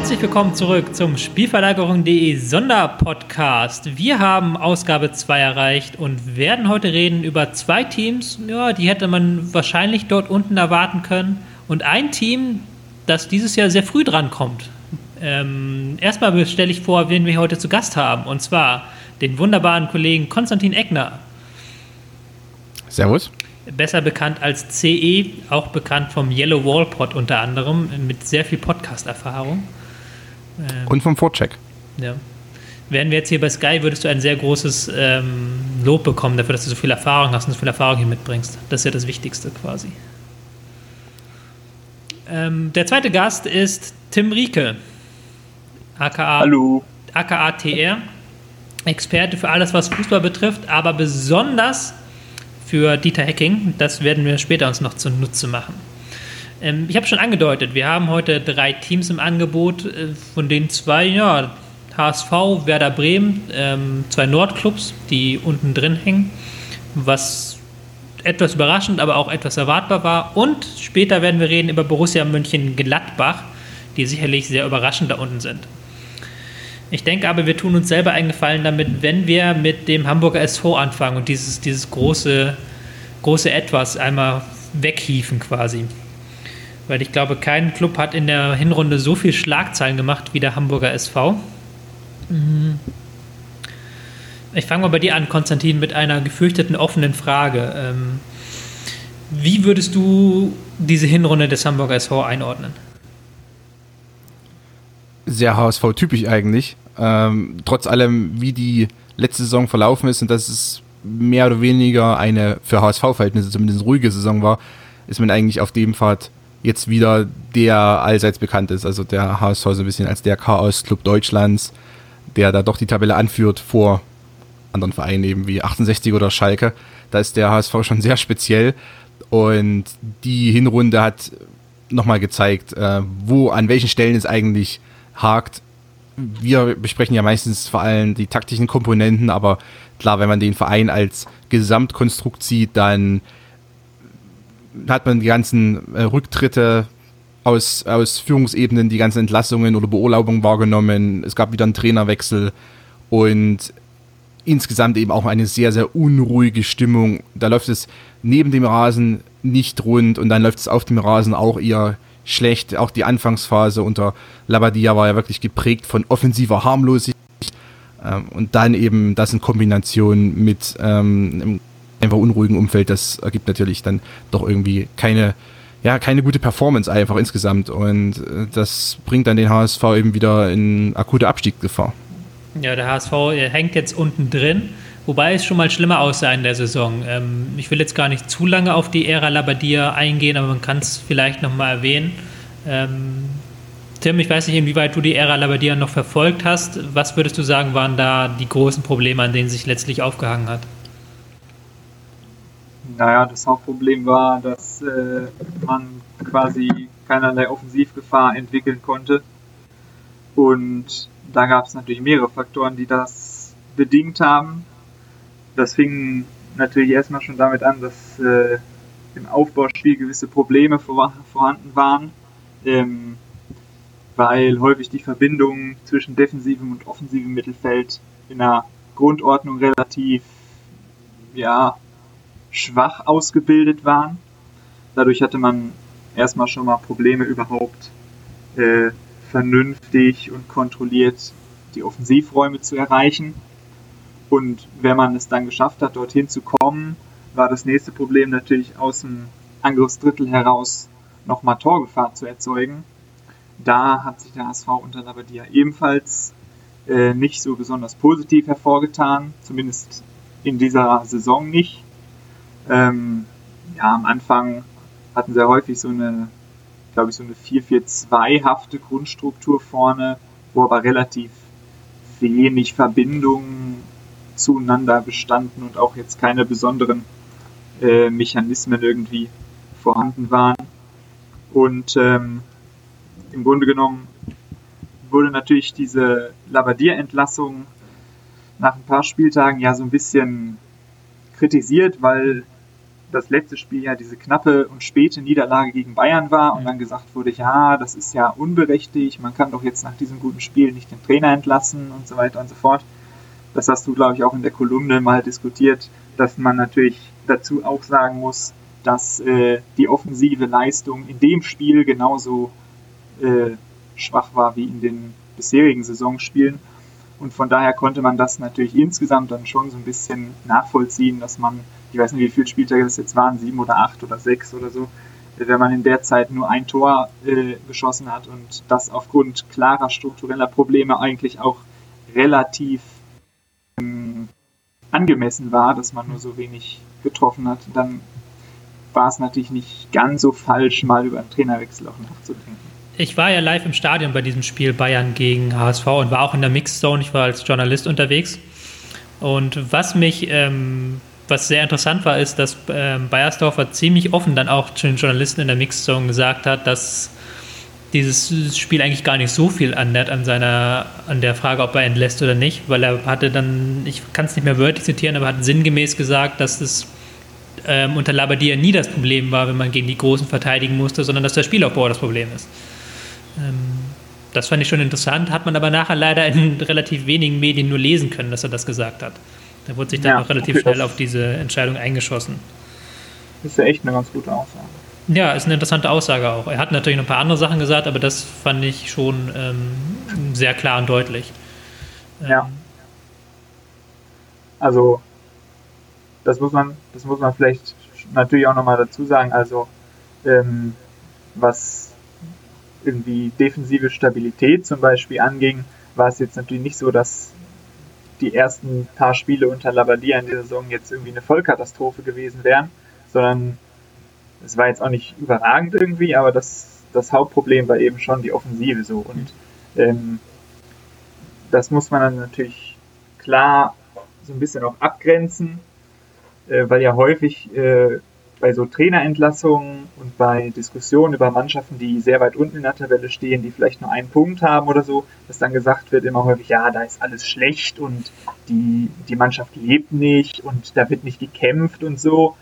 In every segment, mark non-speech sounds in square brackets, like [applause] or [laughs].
Herzlich willkommen zurück zum Spielverlagerung.de Sonderpodcast. Wir haben Ausgabe 2 erreicht und werden heute reden über zwei Teams, ja, die hätte man wahrscheinlich dort unten erwarten können. Und ein Team, das dieses Jahr sehr früh drankommt. Ähm, erstmal stelle ich vor, wen wir heute zu Gast haben. Und zwar den wunderbaren Kollegen Konstantin Eckner. Servus. Besser bekannt als CE, auch bekannt vom Yellow Wall Pod unter anderem, mit sehr viel Podcast-Erfahrung. Ähm, Und vom Vorcheck. Ja. Wären wir jetzt hier bei Sky, würdest du ein sehr großes ähm, Lob bekommen dafür, dass du so viel Erfahrung hast und so viel Erfahrung hier mitbringst. Das ist ja das Wichtigste quasi. Ähm, der zweite Gast ist Tim Rieke, aka, Hallo. aka TR. Experte für alles, was Fußball betrifft, aber besonders für Dieter Hecking. Das werden wir später uns noch zunutze machen. Ähm, ich habe schon angedeutet, wir haben heute drei Teams im Angebot, äh, von denen zwei, ja, HSV, Werder Bremen, ähm, zwei Nordclubs, die unten drin hängen, was etwas überraschend, aber auch etwas erwartbar war. Und später werden wir reden über Borussia Mönchen-Gladbach, die sicherlich sehr überraschend da unten sind. Ich denke aber, wir tun uns selber einen Gefallen damit, wenn wir mit dem Hamburger SV anfangen und dieses, dieses große, große Etwas einmal weghieven quasi. Weil ich glaube, kein Club hat in der Hinrunde so viel Schlagzeilen gemacht wie der Hamburger SV. Mhm. Ich fange mal bei dir an, Konstantin, mit einer gefürchteten offenen Frage. Ähm, wie würdest du diese Hinrunde des Hamburger SV einordnen? Sehr HSV-typisch eigentlich. Ähm, trotz allem, wie die letzte Saison verlaufen ist und dass es mehr oder weniger eine für HSV-Verhältnisse zumindest ruhige Saison war, ist man eigentlich auf dem Pfad jetzt wieder der allseits bekannt ist. Also der HSV so ein bisschen als der Chaos-Club Deutschlands, der da doch die Tabelle anführt vor anderen Vereinen eben wie 68 oder Schalke. Da ist der HSV schon sehr speziell und die Hinrunde hat nochmal gezeigt, äh, wo, an welchen Stellen es eigentlich hakt. Wir besprechen ja meistens vor allem die taktischen Komponenten, aber klar, wenn man den Verein als Gesamtkonstrukt sieht, dann hat man die ganzen äh, Rücktritte aus, aus Führungsebenen, die ganzen Entlassungen oder Beurlaubungen wahrgenommen. Es gab wieder einen Trainerwechsel und insgesamt eben auch eine sehr, sehr unruhige Stimmung. Da läuft es neben dem Rasen nicht rund und dann läuft es auf dem Rasen auch eher schlecht. Auch die Anfangsphase unter Labadia war ja wirklich geprägt von offensiver Harmlosigkeit. Ähm, und dann eben das in Kombination mit ähm, einfach unruhigen Umfeld, das ergibt natürlich dann doch irgendwie keine, ja, keine gute Performance einfach insgesamt. Und äh, das bringt dann den HSV eben wieder in akute Abstiegsgefahr. Ja, der HSV hängt jetzt unten drin, wobei es schon mal schlimmer aussah in der Saison. Ähm, ich will jetzt gar nicht zu lange auf die Ära Labadia eingehen, aber man kann es vielleicht nochmal erwähnen. Ähm, Tim, ich weiß nicht, inwieweit du die Ära Labadia noch verfolgt hast. Was würdest du sagen, waren da die großen Probleme, an denen sich letztlich aufgehangen hat? Naja, das Hauptproblem war, dass äh, man quasi keinerlei Offensivgefahr entwickeln konnte. Und da gab es natürlich mehrere Faktoren, die das bedingt haben. Das fing natürlich erstmal schon damit an, dass äh, im Aufbauspiel gewisse Probleme vor, vorhanden waren, ähm, weil häufig die Verbindungen zwischen defensivem und offensivem Mittelfeld in der Grundordnung relativ ja, schwach ausgebildet waren. Dadurch hatte man erstmal schon mal Probleme überhaupt äh, vernünftig und kontrolliert die Offensivräume zu erreichen. Und wenn man es dann geschafft hat, dorthin zu kommen, war das nächste Problem natürlich aus dem Angriffsdrittel heraus nochmal Torgefahr zu erzeugen. Da hat sich der HSV unter Labadia ebenfalls äh, nicht so besonders positiv hervorgetan, zumindest in dieser Saison nicht. Ähm, ja, am Anfang hatten sehr häufig so eine glaube ich, so eine 4-4-2-hafte Grundstruktur vorne, wo aber relativ wenig Verbindungen zueinander bestanden und auch jetzt keine besonderen äh, Mechanismen irgendwie vorhanden waren. Und ähm, im Grunde genommen wurde natürlich diese Labadier-Entlassung nach ein paar Spieltagen ja so ein bisschen kritisiert, weil das letzte Spiel ja diese knappe und späte Niederlage gegen Bayern war und dann gesagt wurde, ja, das ist ja unberechtigt, man kann doch jetzt nach diesem guten Spiel nicht den Trainer entlassen und so weiter und so fort. Das hast du, glaube ich, auch in der Kolumne mal diskutiert, dass man natürlich dazu auch sagen muss, dass äh, die offensive Leistung in dem Spiel genauso äh, schwach war wie in den bisherigen Saisonspielen. Und von daher konnte man das natürlich insgesamt dann schon so ein bisschen nachvollziehen, dass man, ich weiß nicht, wie viele Spieltage das jetzt waren, sieben oder acht oder sechs oder so, wenn man in der Zeit nur ein Tor äh, geschossen hat und das aufgrund klarer struktureller Probleme eigentlich auch relativ ähm, angemessen war, dass man nur so wenig getroffen hat, dann war es natürlich nicht ganz so falsch, mal über einen Trainerwechsel auch nachzudenken. Ich war ja live im Stadion bei diesem Spiel Bayern gegen HSV und war auch in der Mixed Zone. Ich war als Journalist unterwegs. Und was mich, ähm, was sehr interessant war, ist, dass ähm, Bayersdorfer ziemlich offen dann auch zu den Journalisten in der Mixed Zone gesagt hat, dass dieses Spiel eigentlich gar nicht so viel annähert an seiner, an der Frage, ob er entlässt oder nicht, weil er hatte dann, ich kann es nicht mehr wörtlich zitieren, aber hat sinngemäß gesagt, dass es ähm, unter Labadia nie das Problem war, wenn man gegen die Großen verteidigen musste, sondern dass der Spielaufbau das Problem ist. Ähm, das fand ich schon interessant, hat man aber nachher leider in relativ wenigen Medien nur lesen können, dass er das gesagt hat. Da wurde sich dann ja, auch relativ okay, schnell auf diese Entscheidung eingeschossen. Das ist ja echt eine ganz gute Aussage. Ja, ist eine interessante Aussage auch. Er hat natürlich noch ein paar andere Sachen gesagt, aber das fand ich schon ähm, sehr klar und deutlich. Ja. Ähm, also, das muss man, das muss man vielleicht natürlich auch nochmal dazu sagen. Also, ähm, was irgendwie defensive Stabilität zum Beispiel anging, war es jetzt natürlich nicht so, dass die ersten paar Spiele unter Labadia in der Saison jetzt irgendwie eine Vollkatastrophe gewesen wären, sondern es war jetzt auch nicht überragend irgendwie, aber das, das Hauptproblem war eben schon die Offensive so. Und ähm, das muss man dann natürlich klar so ein bisschen auch abgrenzen, äh, weil ja häufig äh, bei so Trainerentlassungen und bei Diskussionen über Mannschaften, die sehr weit unten in der Tabelle stehen, die vielleicht nur einen Punkt haben oder so, dass dann gesagt wird immer häufig, ja, da ist alles schlecht und die, die Mannschaft lebt nicht und da wird nicht gekämpft und so.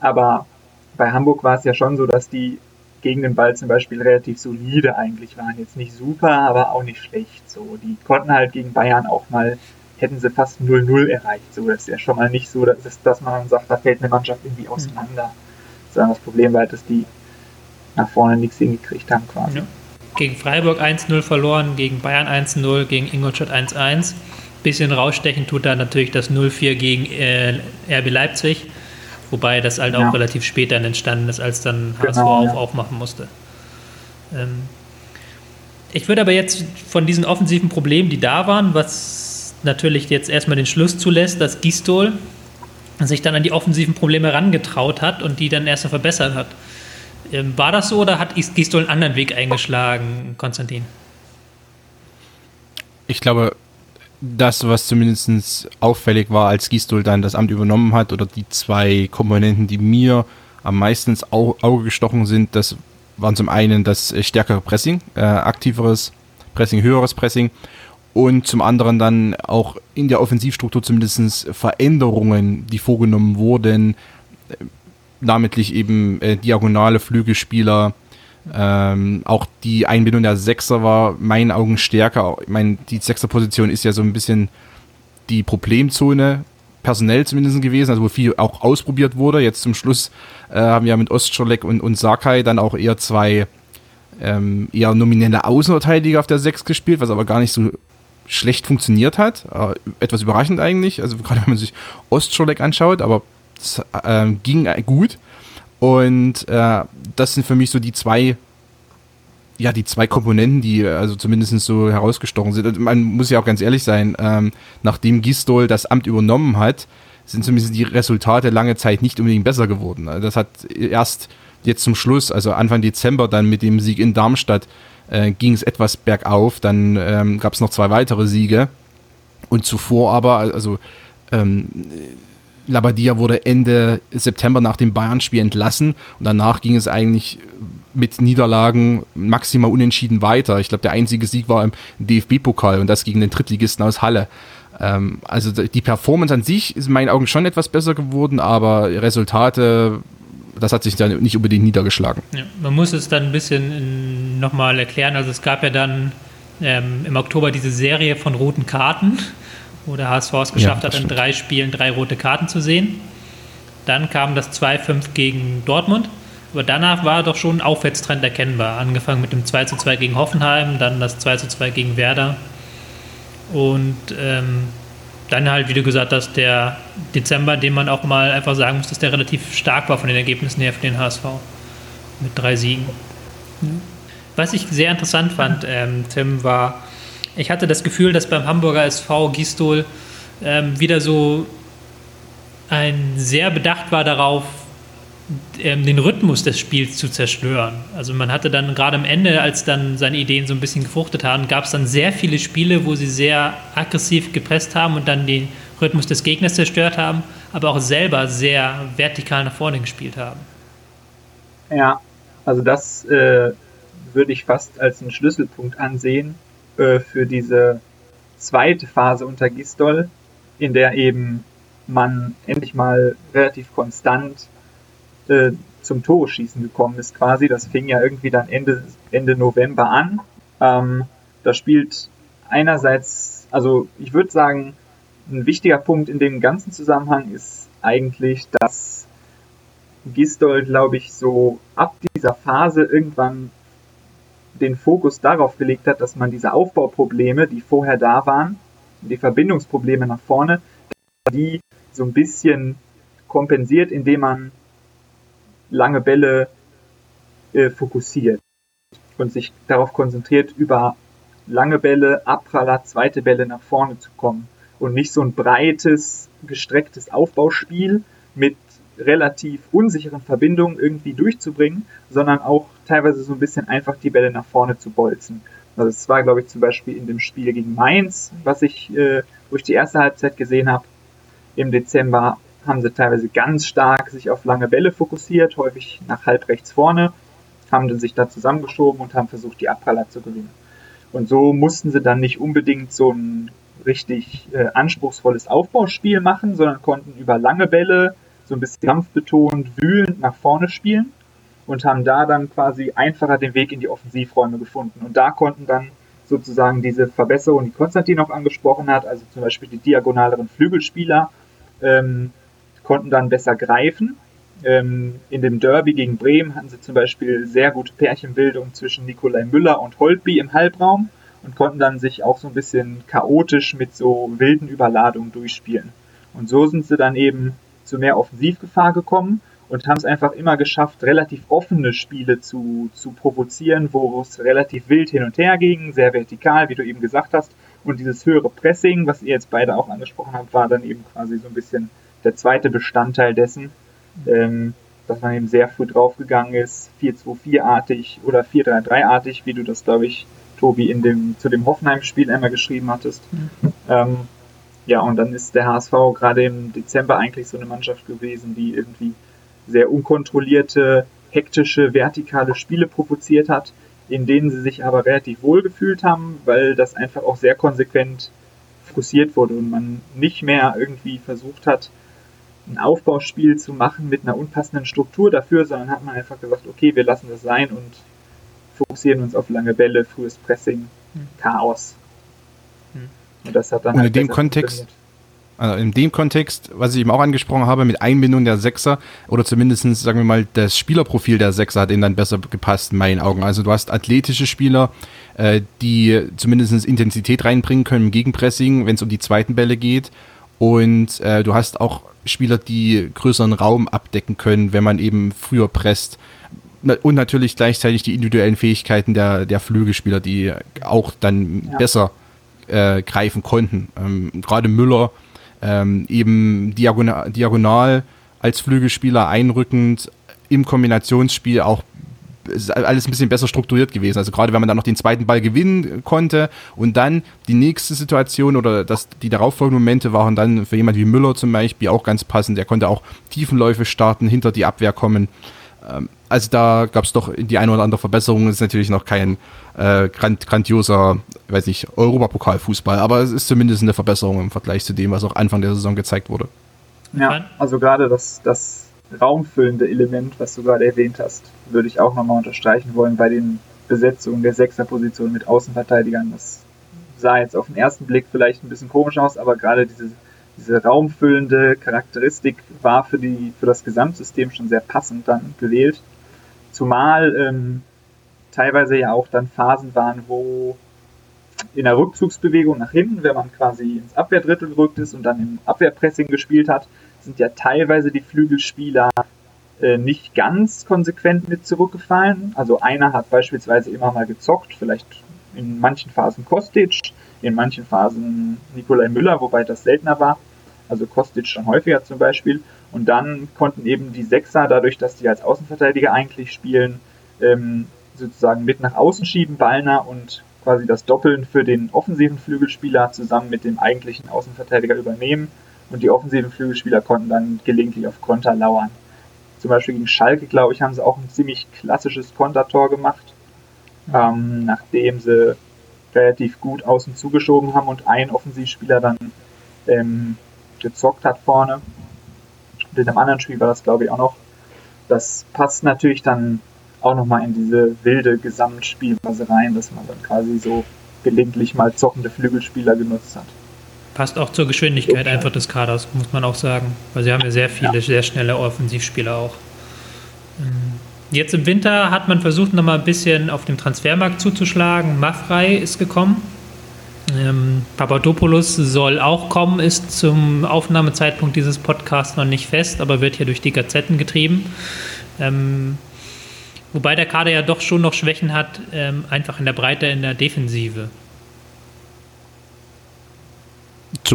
Aber bei Hamburg war es ja schon so, dass die gegen den Ball zum Beispiel relativ solide eigentlich waren. Jetzt nicht super, aber auch nicht schlecht. So, die konnten halt gegen Bayern auch mal hätten sie fast 0-0 erreicht. So, das ist ja schon mal nicht so, dass, dass man sagt, da fällt eine Mannschaft irgendwie auseinander. Sondern das Problem war dass die nach vorne nichts hingekriegt haben quasi. Ja. Gegen Freiburg 1-0 verloren, gegen Bayern 1-0, gegen Ingolstadt 1-1. Bisschen rausstechen tut da natürlich das 0-4 gegen äh, RB Leipzig. Wobei das halt ja. auch relativ spät dann entstanden ist, als dann HSV genau, auf, ja. aufmachen musste. Ähm, ich würde aber jetzt von diesen offensiven Problemen, die da waren, was natürlich jetzt erstmal den Schluss zulässt, dass Gistol sich dann an die offensiven Probleme herangetraut hat und die dann erst verbessert hat. Ähm, war das so oder hat Gistol einen anderen Weg eingeschlagen, Konstantin? Ich glaube, das, was zumindest auffällig war, als Gistol dann das Amt übernommen hat, oder die zwei Komponenten, die mir am meisten ins Auge gestochen sind, das waren zum einen das stärkere Pressing, äh, aktiveres Pressing, höheres Pressing und zum anderen dann auch in der Offensivstruktur zumindest Veränderungen, die vorgenommen wurden, äh, namentlich eben äh, diagonale Flügelspieler, ähm, auch die Einbindung der Sechser war meinen Augen stärker. Ich meine, die Sechserposition ist ja so ein bisschen die Problemzone, personell zumindest gewesen, also wo viel auch ausprobiert wurde. Jetzt zum Schluss äh, haben wir mit Ostscholek und, und Sakai dann auch eher zwei ähm, eher nominelle Außenverteidiger auf der Sechs gespielt, was aber gar nicht so schlecht funktioniert hat. Äh, etwas überraschend eigentlich, also gerade wenn man sich Ostscholek anschaut, aber es äh, ging gut. Und äh, das sind für mich so die zwei, ja, die zwei Komponenten, die also zumindest so herausgestochen sind. Und man muss ja auch ganz ehrlich sein, ähm, nachdem Gistol das Amt übernommen hat, sind zumindest die Resultate lange Zeit nicht unbedingt besser geworden. Also das hat erst jetzt zum Schluss, also Anfang Dezember dann mit dem Sieg in Darmstadt, äh, ging es etwas bergauf. Dann ähm, gab es noch zwei weitere Siege. Und zuvor aber, also ähm, Labadia wurde Ende September nach dem Bayern-Spiel entlassen und danach ging es eigentlich mit Niederlagen maximal unentschieden weiter. Ich glaube, der einzige Sieg war im DFB-Pokal und das gegen den Drittligisten aus Halle. Ähm, also die Performance an sich ist in meinen Augen schon etwas besser geworden, aber Resultate das hat sich dann nicht unbedingt niedergeschlagen. Ja, man muss es dann ein bisschen nochmal erklären. Also es gab ja dann ähm, im Oktober diese Serie von roten Karten, wo der HSV es geschafft ja, hat, in drei Spielen drei rote Karten zu sehen. Dann kam das 2-5 gegen Dortmund. Aber danach war doch schon ein Aufwärtstrend erkennbar. Angefangen mit dem 2-2 gegen Hoffenheim, dann das 2-2 gegen Werder. Und ähm, dann halt, wie du gesagt hast, der Dezember, den man auch mal einfach sagen muss, dass der relativ stark war von den Ergebnissen her für den HSV. Mit drei Siegen. Was ich sehr interessant fand, ähm, Tim, war, ich hatte das Gefühl, dass beim Hamburger SV Gistol ähm, wieder so ein sehr bedacht war darauf, den Rhythmus des Spiels zu zerstören. Also man hatte dann gerade am Ende, als dann seine Ideen so ein bisschen gefruchtet haben, gab es dann sehr viele Spiele, wo sie sehr aggressiv gepresst haben und dann den Rhythmus des Gegners zerstört haben, aber auch selber sehr vertikal nach vorne gespielt haben. Ja, also das äh, würde ich fast als einen Schlüsselpunkt ansehen äh, für diese zweite Phase unter Gistol, in der eben man endlich mal relativ konstant äh, zum Tore schießen gekommen ist quasi. Das fing ja irgendwie dann Ende, Ende November an. Ähm, da spielt einerseits, also ich würde sagen, ein wichtiger Punkt in dem ganzen Zusammenhang ist eigentlich, dass Gistol, glaube ich, so ab dieser Phase irgendwann den Fokus darauf gelegt hat, dass man diese Aufbauprobleme, die vorher da waren, die Verbindungsprobleme nach vorne, die so ein bisschen kompensiert, indem man lange Bälle äh, fokussiert und sich darauf konzentriert, über lange Bälle, Abpraller, zweite Bälle nach vorne zu kommen und nicht so ein breites, gestrecktes Aufbauspiel mit relativ unsicheren Verbindungen irgendwie durchzubringen, sondern auch teilweise so ein bisschen einfach die Bälle nach vorne zu bolzen. Also es war, glaube ich, zum Beispiel in dem Spiel gegen Mainz, was ich, äh, wo ich die erste Halbzeit gesehen habe, im Dezember haben sie teilweise ganz stark sich auf lange Bälle fokussiert, häufig nach halb rechts vorne, haben dann sich da zusammengeschoben und haben versucht, die Abpraller zu gewinnen. Und so mussten sie dann nicht unbedingt so ein richtig äh, anspruchsvolles Aufbauspiel machen, sondern konnten über lange Bälle so ein bisschen kampfbetont, wühlend nach vorne spielen und haben da dann quasi einfacher den Weg in die Offensivräume gefunden. Und da konnten dann sozusagen diese Verbesserungen, die Konstantin auch angesprochen hat, also zum Beispiel die diagonaleren Flügelspieler, ähm, konnten dann besser greifen. Ähm, in dem Derby gegen Bremen hatten sie zum Beispiel sehr gute Pärchenbildung zwischen Nikolai Müller und Holtby im Halbraum und konnten dann sich auch so ein bisschen chaotisch mit so wilden Überladungen durchspielen. Und so sind sie dann eben zu mehr Offensivgefahr gekommen und haben es einfach immer geschafft, relativ offene Spiele zu, zu provozieren, wo es relativ wild hin und her ging, sehr vertikal, wie du eben gesagt hast. Und dieses höhere Pressing, was ihr jetzt beide auch angesprochen habt, war dann eben quasi so ein bisschen der zweite Bestandteil dessen, ähm, dass man eben sehr früh draufgegangen ist, 4-2-4-artig oder 4-3-3-artig, wie du das, glaube ich, Tobi, in dem, zu dem Hoffenheim-Spiel einmal geschrieben hattest. Mhm. Ähm, ja, und dann ist der HSV gerade im Dezember eigentlich so eine Mannschaft gewesen, die irgendwie sehr unkontrollierte, hektische, vertikale Spiele provoziert hat, in denen sie sich aber relativ wohl gefühlt haben, weil das einfach auch sehr konsequent fokussiert wurde und man nicht mehr irgendwie versucht hat, ein Aufbauspiel zu machen mit einer unpassenden Struktur dafür, sondern hat man einfach gesagt, okay, wir lassen das sein und fokussieren uns auf lange Bälle, frühes Pressing, hm. Chaos. Hm. Und das hat dann. Und halt in dem Kontext, also in dem Kontext, was ich eben auch angesprochen habe, mit Einbindung der Sechser oder zumindest, sagen wir mal, das Spielerprofil der Sechser hat ihnen dann besser gepasst, in meinen Augen. Also du hast athletische Spieler, äh, die zumindest Intensität reinbringen können im Gegenpressing, wenn es um die zweiten Bälle geht. Und äh, du hast auch Spieler, die größeren Raum abdecken können, wenn man eben früher presst. Und natürlich gleichzeitig die individuellen Fähigkeiten der, der Flügelspieler, die auch dann ja. besser äh, greifen konnten. Ähm, Gerade Müller ähm, eben diagonal, diagonal als Flügelspieler einrückend im Kombinationsspiel auch ist alles ein bisschen besser strukturiert gewesen. Also gerade wenn man dann noch den zweiten Ball gewinnen konnte und dann die nächste Situation oder das, die darauffolgenden Momente waren dann für jemand wie Müller zum Beispiel auch ganz passend. Der konnte auch Tiefenläufe starten, hinter die Abwehr kommen. Ähm, also da gab es doch die eine oder andere Verbesserung. Es ist natürlich noch kein äh, grand, grandioser, weiß nicht, Europapokalfußball, aber es ist zumindest eine Verbesserung im Vergleich zu dem, was auch Anfang der Saison gezeigt wurde. Ja, also gerade das, das raumfüllende Element, was du gerade erwähnt hast, würde ich auch nochmal unterstreichen wollen bei den Besetzungen der Sechserposition mit Außenverteidigern. Das sah jetzt auf den ersten Blick vielleicht ein bisschen komisch aus, aber gerade diese, diese raumfüllende Charakteristik war für, die, für das Gesamtsystem schon sehr passend dann gewählt. Zumal ähm, teilweise ja auch dann Phasen waren, wo in der Rückzugsbewegung nach hinten, wenn man quasi ins Abwehrdrittel gerückt ist und dann im Abwehrpressing gespielt hat, sind ja teilweise die Flügelspieler äh, nicht ganz konsequent mit zurückgefallen. Also einer hat beispielsweise immer mal gezockt, vielleicht in manchen Phasen Kostic, in manchen Phasen Nikolai Müller, wobei das seltener war. Also Kostic schon häufiger zum Beispiel. Und dann konnten eben die Sechser, dadurch, dass die als Außenverteidiger eigentlich spielen, ähm, sozusagen mit nach außen schieben, Ballner und quasi das Doppeln für den offensiven Flügelspieler zusammen mit dem eigentlichen Außenverteidiger übernehmen und die offensiven Flügelspieler konnten dann gelegentlich auf Konter lauern. Zum Beispiel gegen Schalke, glaube ich, haben sie auch ein ziemlich klassisches Kontertor gemacht, ähm, nachdem sie relativ gut außen zugeschoben haben und ein Offensivspieler dann ähm, gezockt hat vorne. Und in einem anderen Spiel war das, glaube ich, auch noch. Das passt natürlich dann auch nochmal in diese wilde Gesamtspielweise rein, dass man dann quasi so gelegentlich mal zockende Flügelspieler genutzt hat. Passt auch zur Geschwindigkeit einfach des Kaders, muss man auch sagen. Weil sie haben ja sehr viele, sehr schnelle Offensivspieler auch. Ähm, jetzt im Winter hat man versucht, nochmal ein bisschen auf dem Transfermarkt zuzuschlagen. Maffrey ist gekommen. Ähm, Papadopoulos soll auch kommen, ist zum Aufnahmezeitpunkt dieses Podcasts noch nicht fest, aber wird hier durch die Gazetten getrieben. Ähm, wobei der Kader ja doch schon noch Schwächen hat, ähm, einfach in der Breite in der Defensive.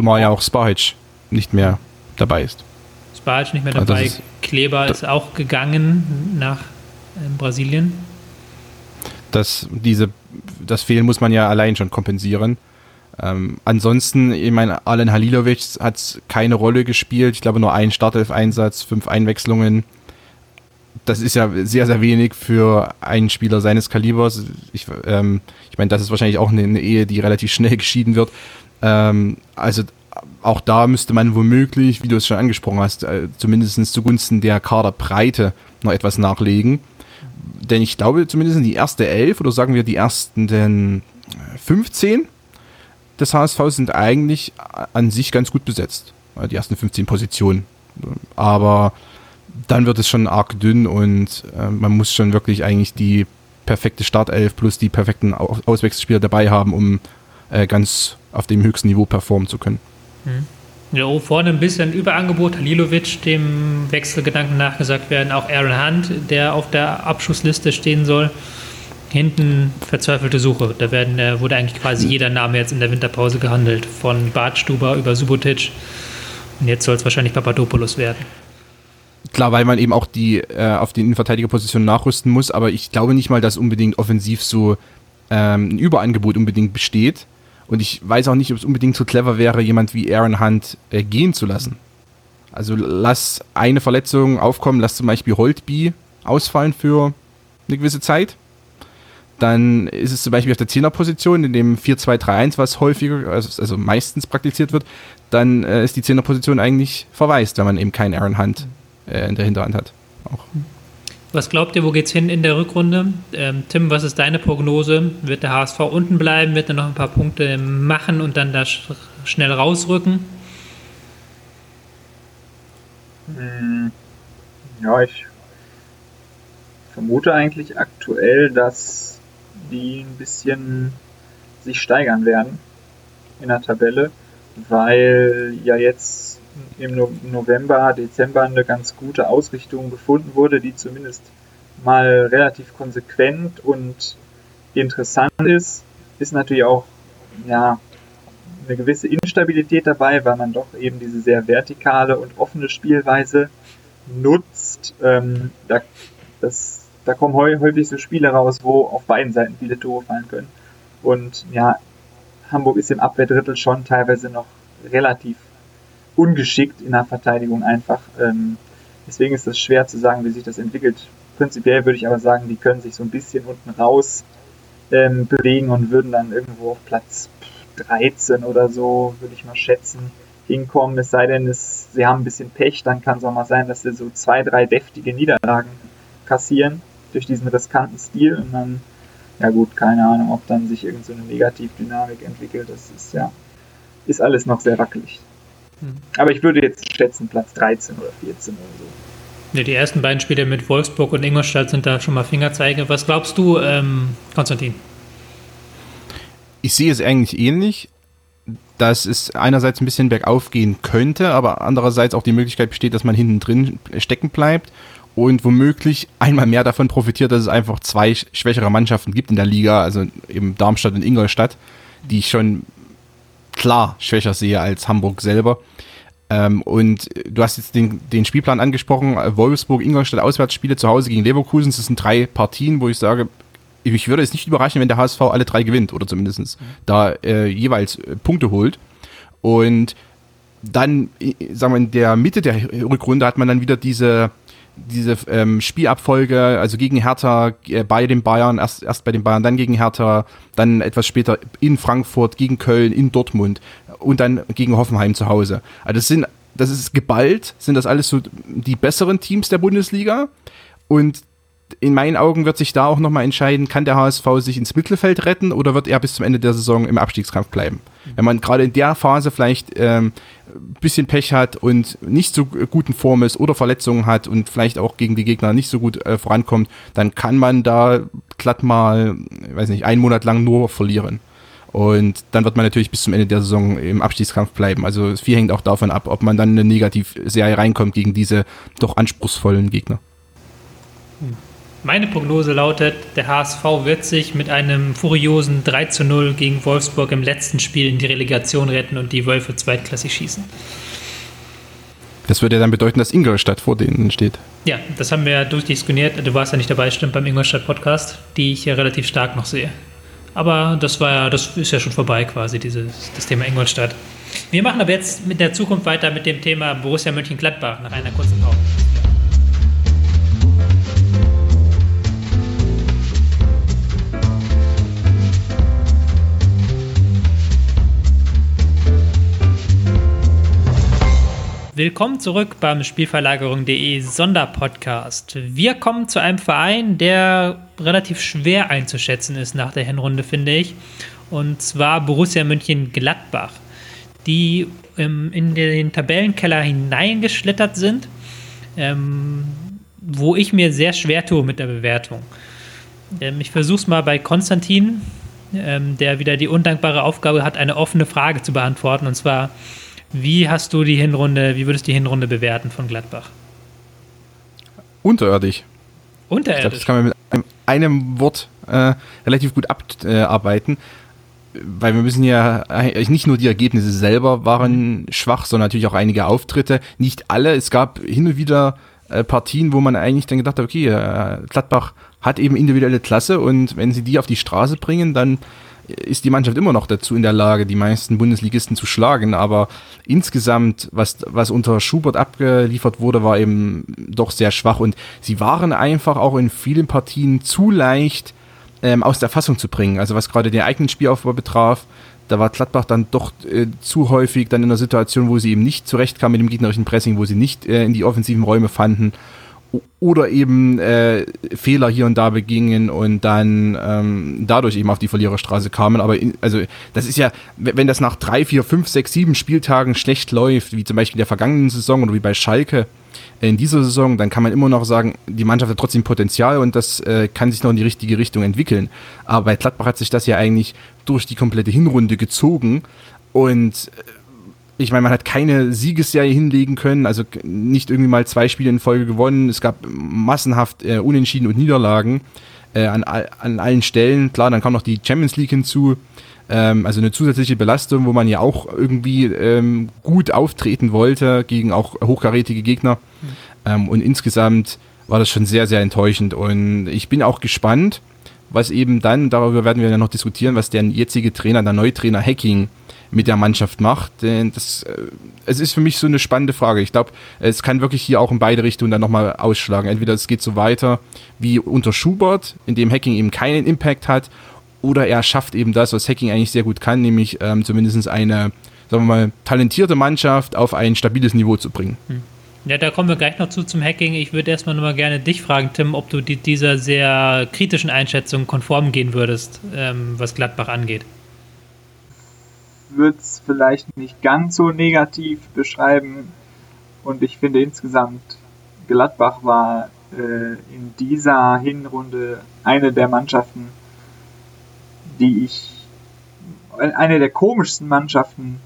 Zumal ja auch Spahic nicht mehr dabei ist. Spahic nicht mehr also dabei. Also Kleber ist auch gegangen nach äh, Brasilien. Das, diese, das Fehlen muss man ja allein schon kompensieren. Ähm, ansonsten, ich meine, Alen Halilovic hat keine Rolle gespielt. Ich glaube nur ein Startelf-Einsatz, fünf Einwechslungen. Das ist ja sehr, sehr wenig für einen Spieler seines Kalibers. Ich, ähm, ich meine, das ist wahrscheinlich auch eine, eine Ehe, die relativ schnell [laughs] geschieden wird. Ähm, also auch da müsste man womöglich, wie du es schon angesprochen hast, äh, zumindest zugunsten der Kaderbreite noch etwas nachlegen. Denn ich glaube, zumindest die erste Elf oder sagen wir die ersten 15 des HSV sind eigentlich an sich ganz gut besetzt. Äh, die ersten 15 Positionen. Aber dann wird es schon arg dünn und äh, man muss schon wirklich eigentlich die perfekte Startelf plus die perfekten Auswechselspieler dabei haben, um äh, ganz auf dem höchsten Niveau performen zu können. Mhm. Ja, oh, vorne ein bisschen Überangebot. Halilovic, dem Wechselgedanken nachgesagt werden. Auch Aaron Hunt, der auf der Abschussliste stehen soll. Hinten verzweifelte Suche. Da werden, äh, wurde eigentlich quasi jeder Name jetzt in der Winterpause gehandelt. Von Bartstuber über Subotic. Und jetzt soll es wahrscheinlich Papadopoulos werden. Klar, weil man eben auch die äh, auf den Innenverteidigerpositionen nachrüsten muss, aber ich glaube nicht mal, dass unbedingt offensiv so ähm, ein Überangebot unbedingt besteht. Und ich weiß auch nicht, ob es unbedingt so clever wäre, jemand wie Aaron Hunt äh, gehen zu lassen. Also lass eine Verletzung aufkommen, lass zum Beispiel Holtby ausfallen für eine gewisse Zeit. Dann ist es zum Beispiel auf der Zehnerposition, in dem 4-2-3-1, was häufiger, also, also, meistens praktiziert wird, dann äh, ist die Zehnerposition eigentlich verwaist, wenn man eben keinen Aaron Hunt äh, in der Hinterhand hat. Auch. Was glaubt ihr, wo geht's hin in der Rückrunde? Ähm, Tim, was ist deine Prognose? Wird der HSV unten bleiben? Wird er noch ein paar Punkte machen und dann da sch schnell rausrücken? Hm, ja, ich vermute eigentlich aktuell, dass die ein bisschen sich steigern werden in der Tabelle, weil ja jetzt im November, Dezember eine ganz gute Ausrichtung gefunden wurde, die zumindest mal relativ konsequent und interessant ist, ist natürlich auch ja, eine gewisse Instabilität dabei, weil man doch eben diese sehr vertikale und offene Spielweise nutzt. Ähm, da, das, da kommen häufig so Spiele raus, wo auf beiden Seiten viele Tore fallen können. Und ja, Hamburg ist im Abwehrdrittel schon teilweise noch relativ ungeschickt in der Verteidigung einfach. Ähm, deswegen ist es schwer zu sagen, wie sich das entwickelt. Prinzipiell würde ich aber sagen, die können sich so ein bisschen unten raus ähm, bewegen und würden dann irgendwo auf Platz 13 oder so, würde ich mal schätzen, hinkommen, es sei denn, es, sie haben ein bisschen Pech, dann kann es auch mal sein, dass sie so zwei, drei deftige Niederlagen kassieren durch diesen riskanten Stil und dann, ja gut, keine Ahnung, ob dann sich irgendeine so Negativdynamik entwickelt, das ist ja, ist alles noch sehr wackelig. Hm. Aber ich würde jetzt schätzen Platz 13 oder 14 oder so. Ja, die ersten beiden Spiele mit Wolfsburg und Ingolstadt sind da schon mal Fingerzeige. Was glaubst du, ähm, Konstantin? Ich sehe es eigentlich ähnlich dass es einerseits ein bisschen bergauf gehen könnte, aber andererseits auch die Möglichkeit besteht, dass man hinten drin stecken bleibt und womöglich einmal mehr davon profitiert, dass es einfach zwei schwächere Mannschaften gibt in der Liga, also eben Darmstadt und Ingolstadt, die schon klar schwächer sehe als Hamburg selber. Ähm, und du hast jetzt den, den Spielplan angesprochen, Wolfsburg, Ingolstadt, Auswärtsspiele zu Hause gegen Leverkusen, das sind drei Partien, wo ich sage, ich würde es nicht überraschen, wenn der HSV alle drei gewinnt oder zumindest mhm. da äh, jeweils äh, Punkte holt. Und dann, sagen wir, in der Mitte der Rückrunde hat man dann wieder diese, diese ähm, Spielabfolge, also gegen Hertha, äh, bei den Bayern, erst, erst bei den Bayern, dann gegen Hertha, dann etwas später in Frankfurt, gegen Köln, in Dortmund und dann gegen Hoffenheim zu Hause. Also das sind, das ist geballt, sind das alles so die besseren Teams der Bundesliga. Und in meinen Augen wird sich da auch nochmal entscheiden, kann der HSV sich ins Mittelfeld retten oder wird er bis zum Ende der Saison im Abstiegskampf bleiben? Wenn man gerade in der Phase vielleicht ähm, bisschen Pech hat und nicht so guten Form ist oder Verletzungen hat und vielleicht auch gegen die Gegner nicht so gut äh, vorankommt, dann kann man da glatt mal, weiß nicht, einen Monat lang nur verlieren. Und dann wird man natürlich bis zum Ende der Saison im Abstiegskampf bleiben. Also viel hängt auch davon ab, ob man dann in eine Negativserie reinkommt gegen diese doch anspruchsvollen Gegner. Meine Prognose lautet, der HSV wird sich mit einem furiosen 3 zu 0 gegen Wolfsburg im letzten Spiel in die Relegation retten und die Wölfe zweitklassig schießen. Das würde ja dann bedeuten, dass Ingolstadt vor denen steht. Ja, das haben wir ja durchdiskutiert. Du warst ja nicht dabei, stimmt, beim Ingolstadt-Podcast, die ich ja relativ stark noch sehe. Aber das war ja, das ist ja schon vorbei quasi, dieses, das Thema Ingolstadt. Wir machen aber jetzt mit der Zukunft weiter mit dem Thema Borussia Mönchengladbach nach einer kurzen Pause. Willkommen zurück beim Spielverlagerung.de Sonderpodcast. Wir kommen zu einem Verein, der relativ schwer einzuschätzen ist nach der Hinrunde, finde ich. Und zwar Borussia München-Gladbach, die ähm, in den Tabellenkeller hineingeschlittert sind, ähm, wo ich mir sehr schwer tue mit der Bewertung. Ähm, ich versuche es mal bei Konstantin, ähm, der wieder die undankbare Aufgabe hat, eine offene Frage zu beantworten. Und zwar, wie hast du die Hinrunde, wie würdest du die Hinrunde bewerten von Gladbach? Unterirdisch. Unterirdisch? Ich glaube, das kann man mit einem, einem Wort äh, relativ gut abarbeiten. Weil wir müssen ja nicht nur die Ergebnisse selber waren schwach, sondern natürlich auch einige Auftritte. Nicht alle. Es gab hin und wieder äh, Partien, wo man eigentlich dann gedacht hat, okay, äh, Gladbach hat eben individuelle Klasse und wenn sie die auf die Straße bringen, dann ist die Mannschaft immer noch dazu in der Lage, die meisten Bundesligisten zu schlagen. Aber insgesamt, was, was unter Schubert abgeliefert wurde, war eben doch sehr schwach. Und sie waren einfach auch in vielen Partien zu leicht ähm, aus der Fassung zu bringen. Also was gerade den eigenen Spielaufbau betraf, da war Gladbach dann doch äh, zu häufig dann in einer Situation, wo sie eben nicht zurechtkam mit dem gegnerischen Pressing, wo sie nicht äh, in die offensiven Räume fanden oder eben äh, Fehler hier und da begingen und dann ähm, dadurch eben auf die Verliererstraße kamen. Aber in, also das ist ja, wenn das nach drei, vier, fünf, sechs, sieben Spieltagen schlecht läuft, wie zum Beispiel der vergangenen Saison oder wie bei Schalke in dieser Saison, dann kann man immer noch sagen, die Mannschaft hat trotzdem Potenzial und das äh, kann sich noch in die richtige Richtung entwickeln. Aber bei Gladbach hat sich das ja eigentlich durch die komplette Hinrunde gezogen und äh, ich meine, man hat keine Siegesserie hinlegen können, also nicht irgendwie mal zwei Spiele in Folge gewonnen. Es gab massenhaft äh, Unentschieden und Niederlagen äh, an, an allen Stellen. Klar, dann kam noch die Champions League hinzu. Ähm, also eine zusätzliche Belastung, wo man ja auch irgendwie ähm, gut auftreten wollte gegen auch hochkarätige Gegner. Mhm. Ähm, und insgesamt war das schon sehr, sehr enttäuschend. Und ich bin auch gespannt, was eben dann, darüber werden wir ja noch diskutieren, was der jetzige Trainer, der Neutrainer Hacking mit der Mannschaft macht. Denn das, äh, es ist für mich so eine spannende Frage. Ich glaube, es kann wirklich hier auch in beide Richtungen dann nochmal ausschlagen. Entweder es geht so weiter wie unter Schubert, in dem Hacking eben keinen Impact hat, oder er schafft eben das, was Hacking eigentlich sehr gut kann, nämlich ähm, zumindest eine sagen wir mal, talentierte Mannschaft auf ein stabiles Niveau zu bringen. Hm. Ja, da kommen wir gleich noch zu zum Hacking. Ich würde erstmal nur mal gerne dich fragen, Tim, ob du die, dieser sehr kritischen Einschätzung konform gehen würdest, ähm, was Gladbach angeht. Würde es vielleicht nicht ganz so negativ beschreiben und ich finde insgesamt Gladbach war äh, in dieser Hinrunde eine der Mannschaften, die ich, eine der komischsten Mannschaften,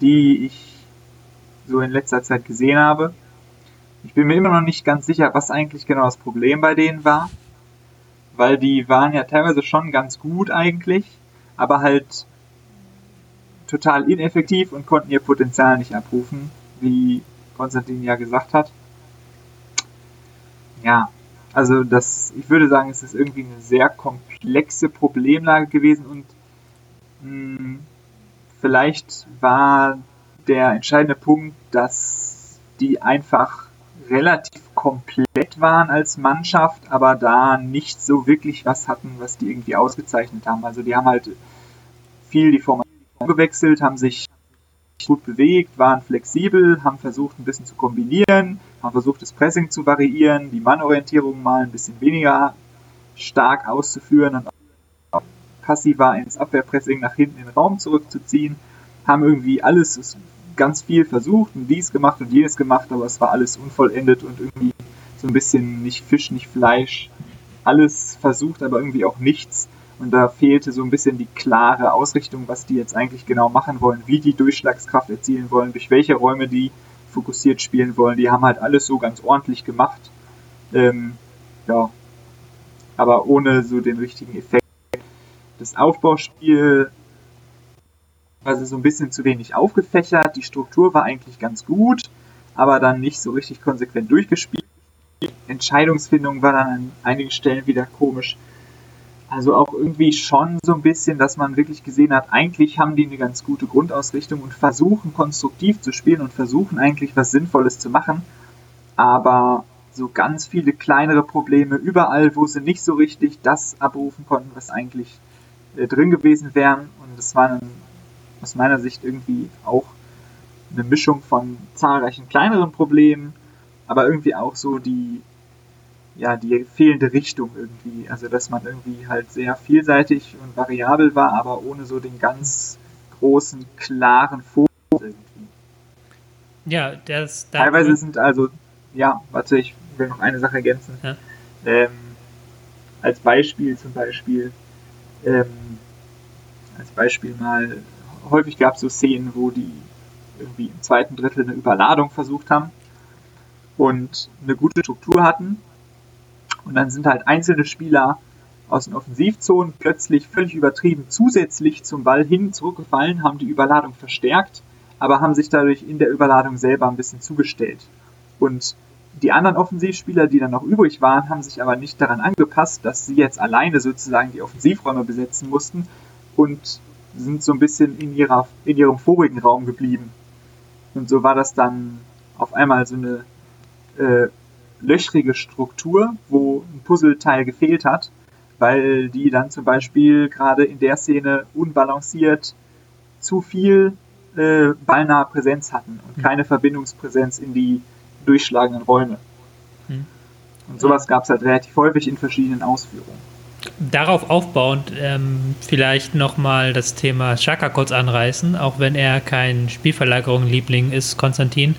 die ich so in letzter Zeit gesehen habe. Ich bin mir immer noch nicht ganz sicher, was eigentlich genau das Problem bei denen war, weil die waren ja teilweise schon ganz gut eigentlich, aber halt total ineffektiv und konnten ihr Potenzial nicht abrufen, wie Konstantin ja gesagt hat. Ja, also das, ich würde sagen, es ist irgendwie eine sehr komplexe Problemlage gewesen und mh, hm, vielleicht war der entscheidende Punkt, dass die einfach relativ komplett waren als Mannschaft, aber da nicht so wirklich was hatten, was die irgendwie ausgezeichnet haben. Also die haben halt viel die Formation gewechselt, haben sich gut bewegt, waren flexibel, haben versucht ein bisschen zu kombinieren, haben versucht das Pressing zu variieren, die Mannorientierung mal ein bisschen weniger stark auszuführen und auch passiver ins Abwehrpressing nach hinten in den Raum zurückzuziehen, haben irgendwie alles ganz viel versucht und dies gemacht und jenes gemacht, aber es war alles unvollendet und irgendwie so ein bisschen nicht Fisch, nicht Fleisch. Alles versucht, aber irgendwie auch nichts. Und da fehlte so ein bisschen die klare Ausrichtung, was die jetzt eigentlich genau machen wollen, wie die Durchschlagskraft erzielen wollen, durch welche Räume die fokussiert spielen wollen. Die haben halt alles so ganz ordentlich gemacht. Ähm, ja. Aber ohne so den richtigen Effekt. Das Aufbauspiel also so ein bisschen zu wenig aufgefächert. Die Struktur war eigentlich ganz gut, aber dann nicht so richtig konsequent durchgespielt. Entscheidungsfindung war dann an einigen Stellen wieder komisch. Also auch irgendwie schon so ein bisschen, dass man wirklich gesehen hat, eigentlich haben die eine ganz gute Grundausrichtung und versuchen konstruktiv zu spielen und versuchen eigentlich was Sinnvolles zu machen. Aber so ganz viele kleinere Probleme überall, wo sie nicht so richtig das abrufen konnten, was eigentlich äh, drin gewesen wären. Und das war dann aus meiner Sicht irgendwie auch eine Mischung von zahlreichen kleineren Problemen, aber irgendwie auch so die, ja, die fehlende Richtung irgendwie. Also, dass man irgendwie halt sehr vielseitig und variabel war, aber ohne so den ganz großen, klaren Fokus irgendwie. Ja, das. Teilweise sind also, ja, warte, ich will noch eine Sache ergänzen. Ja. Ähm, als Beispiel zum Beispiel, ähm, als Beispiel mal häufig gab es so Szenen, wo die irgendwie im zweiten Drittel eine Überladung versucht haben und eine gute Struktur hatten. Und dann sind halt einzelne Spieler aus den Offensivzonen plötzlich völlig übertrieben zusätzlich zum Ball hin zurückgefallen, haben die Überladung verstärkt, aber haben sich dadurch in der Überladung selber ein bisschen zugestellt. Und die anderen Offensivspieler, die dann noch übrig waren, haben sich aber nicht daran angepasst, dass sie jetzt alleine sozusagen die Offensivräume besetzen mussten und sind so ein bisschen in, ihrer, in ihrem vorigen Raum geblieben. Und so war das dann auf einmal so eine äh, löchrige Struktur, wo ein Puzzleteil gefehlt hat, weil die dann zum Beispiel gerade in der Szene unbalanciert zu viel äh, ballnahe Präsenz hatten und mhm. keine Verbindungspräsenz in die durchschlagenden Räume. Mhm. Und sowas gab es halt relativ häufig in verschiedenen Ausführungen. Darauf aufbauend ähm, vielleicht nochmal das Thema Chaka kurz anreißen, auch wenn er kein Spielverlagerung-Liebling ist, Konstantin.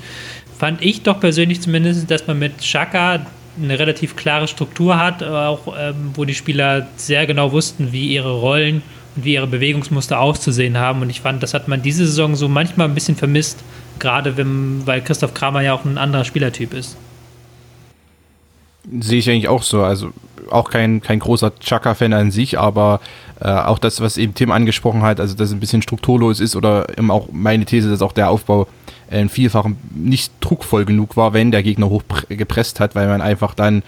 Fand ich doch persönlich zumindest, dass man mit Chaka eine relativ klare Struktur hat, auch ähm, wo die Spieler sehr genau wussten, wie ihre Rollen und wie ihre Bewegungsmuster auszusehen haben. Und ich fand, das hat man diese Saison so manchmal ein bisschen vermisst, gerade wenn, weil Christoph Kramer ja auch ein anderer Spielertyp ist. Sehe ich eigentlich auch so. Also auch kein, kein großer Chaka-Fan an sich, aber äh, auch das, was eben Tim angesprochen hat, also dass es ein bisschen strukturlos ist oder eben auch meine These, dass auch der Aufbau äh, vielfach nicht druckvoll genug war, wenn der Gegner hoch gepresst hat, weil man einfach dann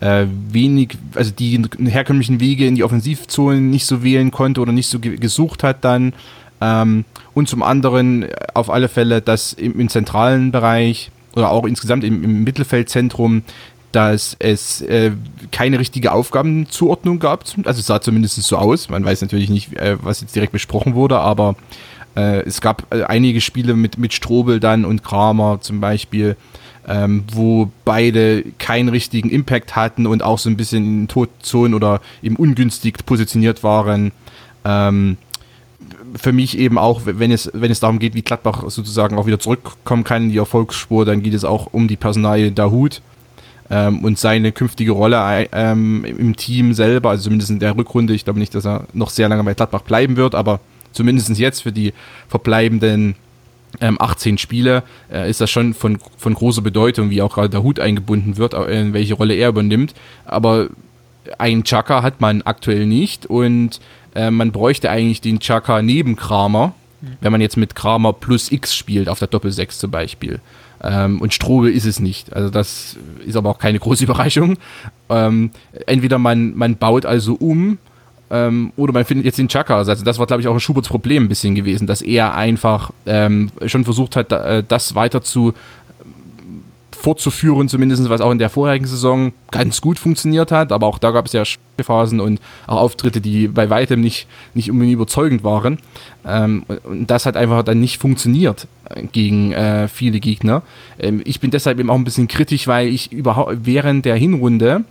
äh, wenig, also die herkömmlichen Wege in die Offensivzone nicht so wählen konnte oder nicht so ge gesucht hat dann. Ähm, und zum anderen auf alle Fälle, dass im, im zentralen Bereich oder auch insgesamt im, im Mittelfeldzentrum dass es äh, keine richtige Aufgabenzuordnung gab. Also es sah zumindest so aus. Man weiß natürlich nicht, äh, was jetzt direkt besprochen wurde, aber Äh, es gab äh, einige Spiele mit, mit Strobel dann und Kramer zum Beispiel, ähm, wo beide keinen richtigen Impact hatten und auch so ein bisschen in Todzonen oder eben ungünstig positioniert waren. Ähm, für mich eben auch, wenn es, wenn es darum geht, wie Gladbach sozusagen auch wieder zurückkommen kann in die Erfolgsspur, dann geht es auch um die Personalie Dahut ähm, und seine künftige Rolle ähm, im Team selber, also zumindest in der Rückrunde. Ich glaube nicht, dass er noch sehr lange bei Gladbach bleiben wird, aber zumindest jetzt für die verbleibenden ähm, 18 Spiele äh, ist das schon von, von großer Bedeutung, wie auch gerade der Hut eingebunden wird, äh, in welche Rolle er übernimmt. Aber ein Chaka hat man aktuell nicht und äh, man bräuchte eigentlich den Chaka neben Kramer, mhm. wenn man jetzt mit Kramer plus X spielt, auf der Doppel-6 zum Beispiel. Ähm, und Strobe ist es nicht. Also das ist aber auch keine große [laughs] Überraschung. Ähm, entweder man, man baut also um ähm, oder man findet jetzt den Chaka. Also das war, glaube ich, auch ein Schuberts Problem ein bisschen gewesen, dass er einfach ähm, schon versucht hat, äh, das weiter zu fortzuführen, zumindest was auch in der vorherigen Saison ganz gut funktioniert hat. Aber auch da gab es ja Phasen und auch Auftritte, die bei weitem nicht, nicht unbedingt überzeugend waren. Ähm, und das hat einfach dann nicht funktioniert gegen äh, viele Gegner. Ähm, ich bin deshalb eben auch ein bisschen kritisch, weil ich überhaupt während der Hinrunde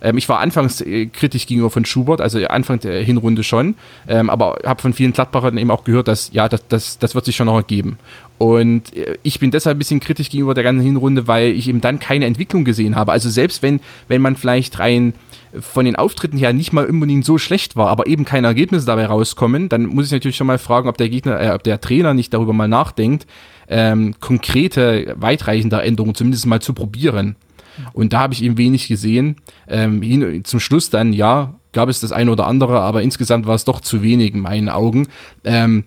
ähm, ich war anfangs äh, kritisch gegenüber von Schubert, also Anfang der Hinrunde schon, ähm, aber habe von vielen Gladbachern eben auch gehört, dass ja, das, das, das wird sich schon noch ergeben. Und äh, ich bin deshalb ein bisschen kritisch gegenüber der ganzen Hinrunde, weil ich eben dann keine Entwicklung gesehen habe. Also selbst wenn, wenn man vielleicht rein von den Auftritten her nicht mal unbedingt so schlecht war, aber eben keine Ergebnisse dabei rauskommen, dann muss ich natürlich schon mal fragen, ob der Gegner, äh, ob der Trainer nicht darüber mal nachdenkt, ähm, konkrete, weitreichende Änderungen zumindest mal zu probieren. Und da habe ich eben wenig gesehen. Ähm, hin, zum Schluss dann, ja, gab es das eine oder andere, aber insgesamt war es doch zu wenig in meinen Augen. Ähm,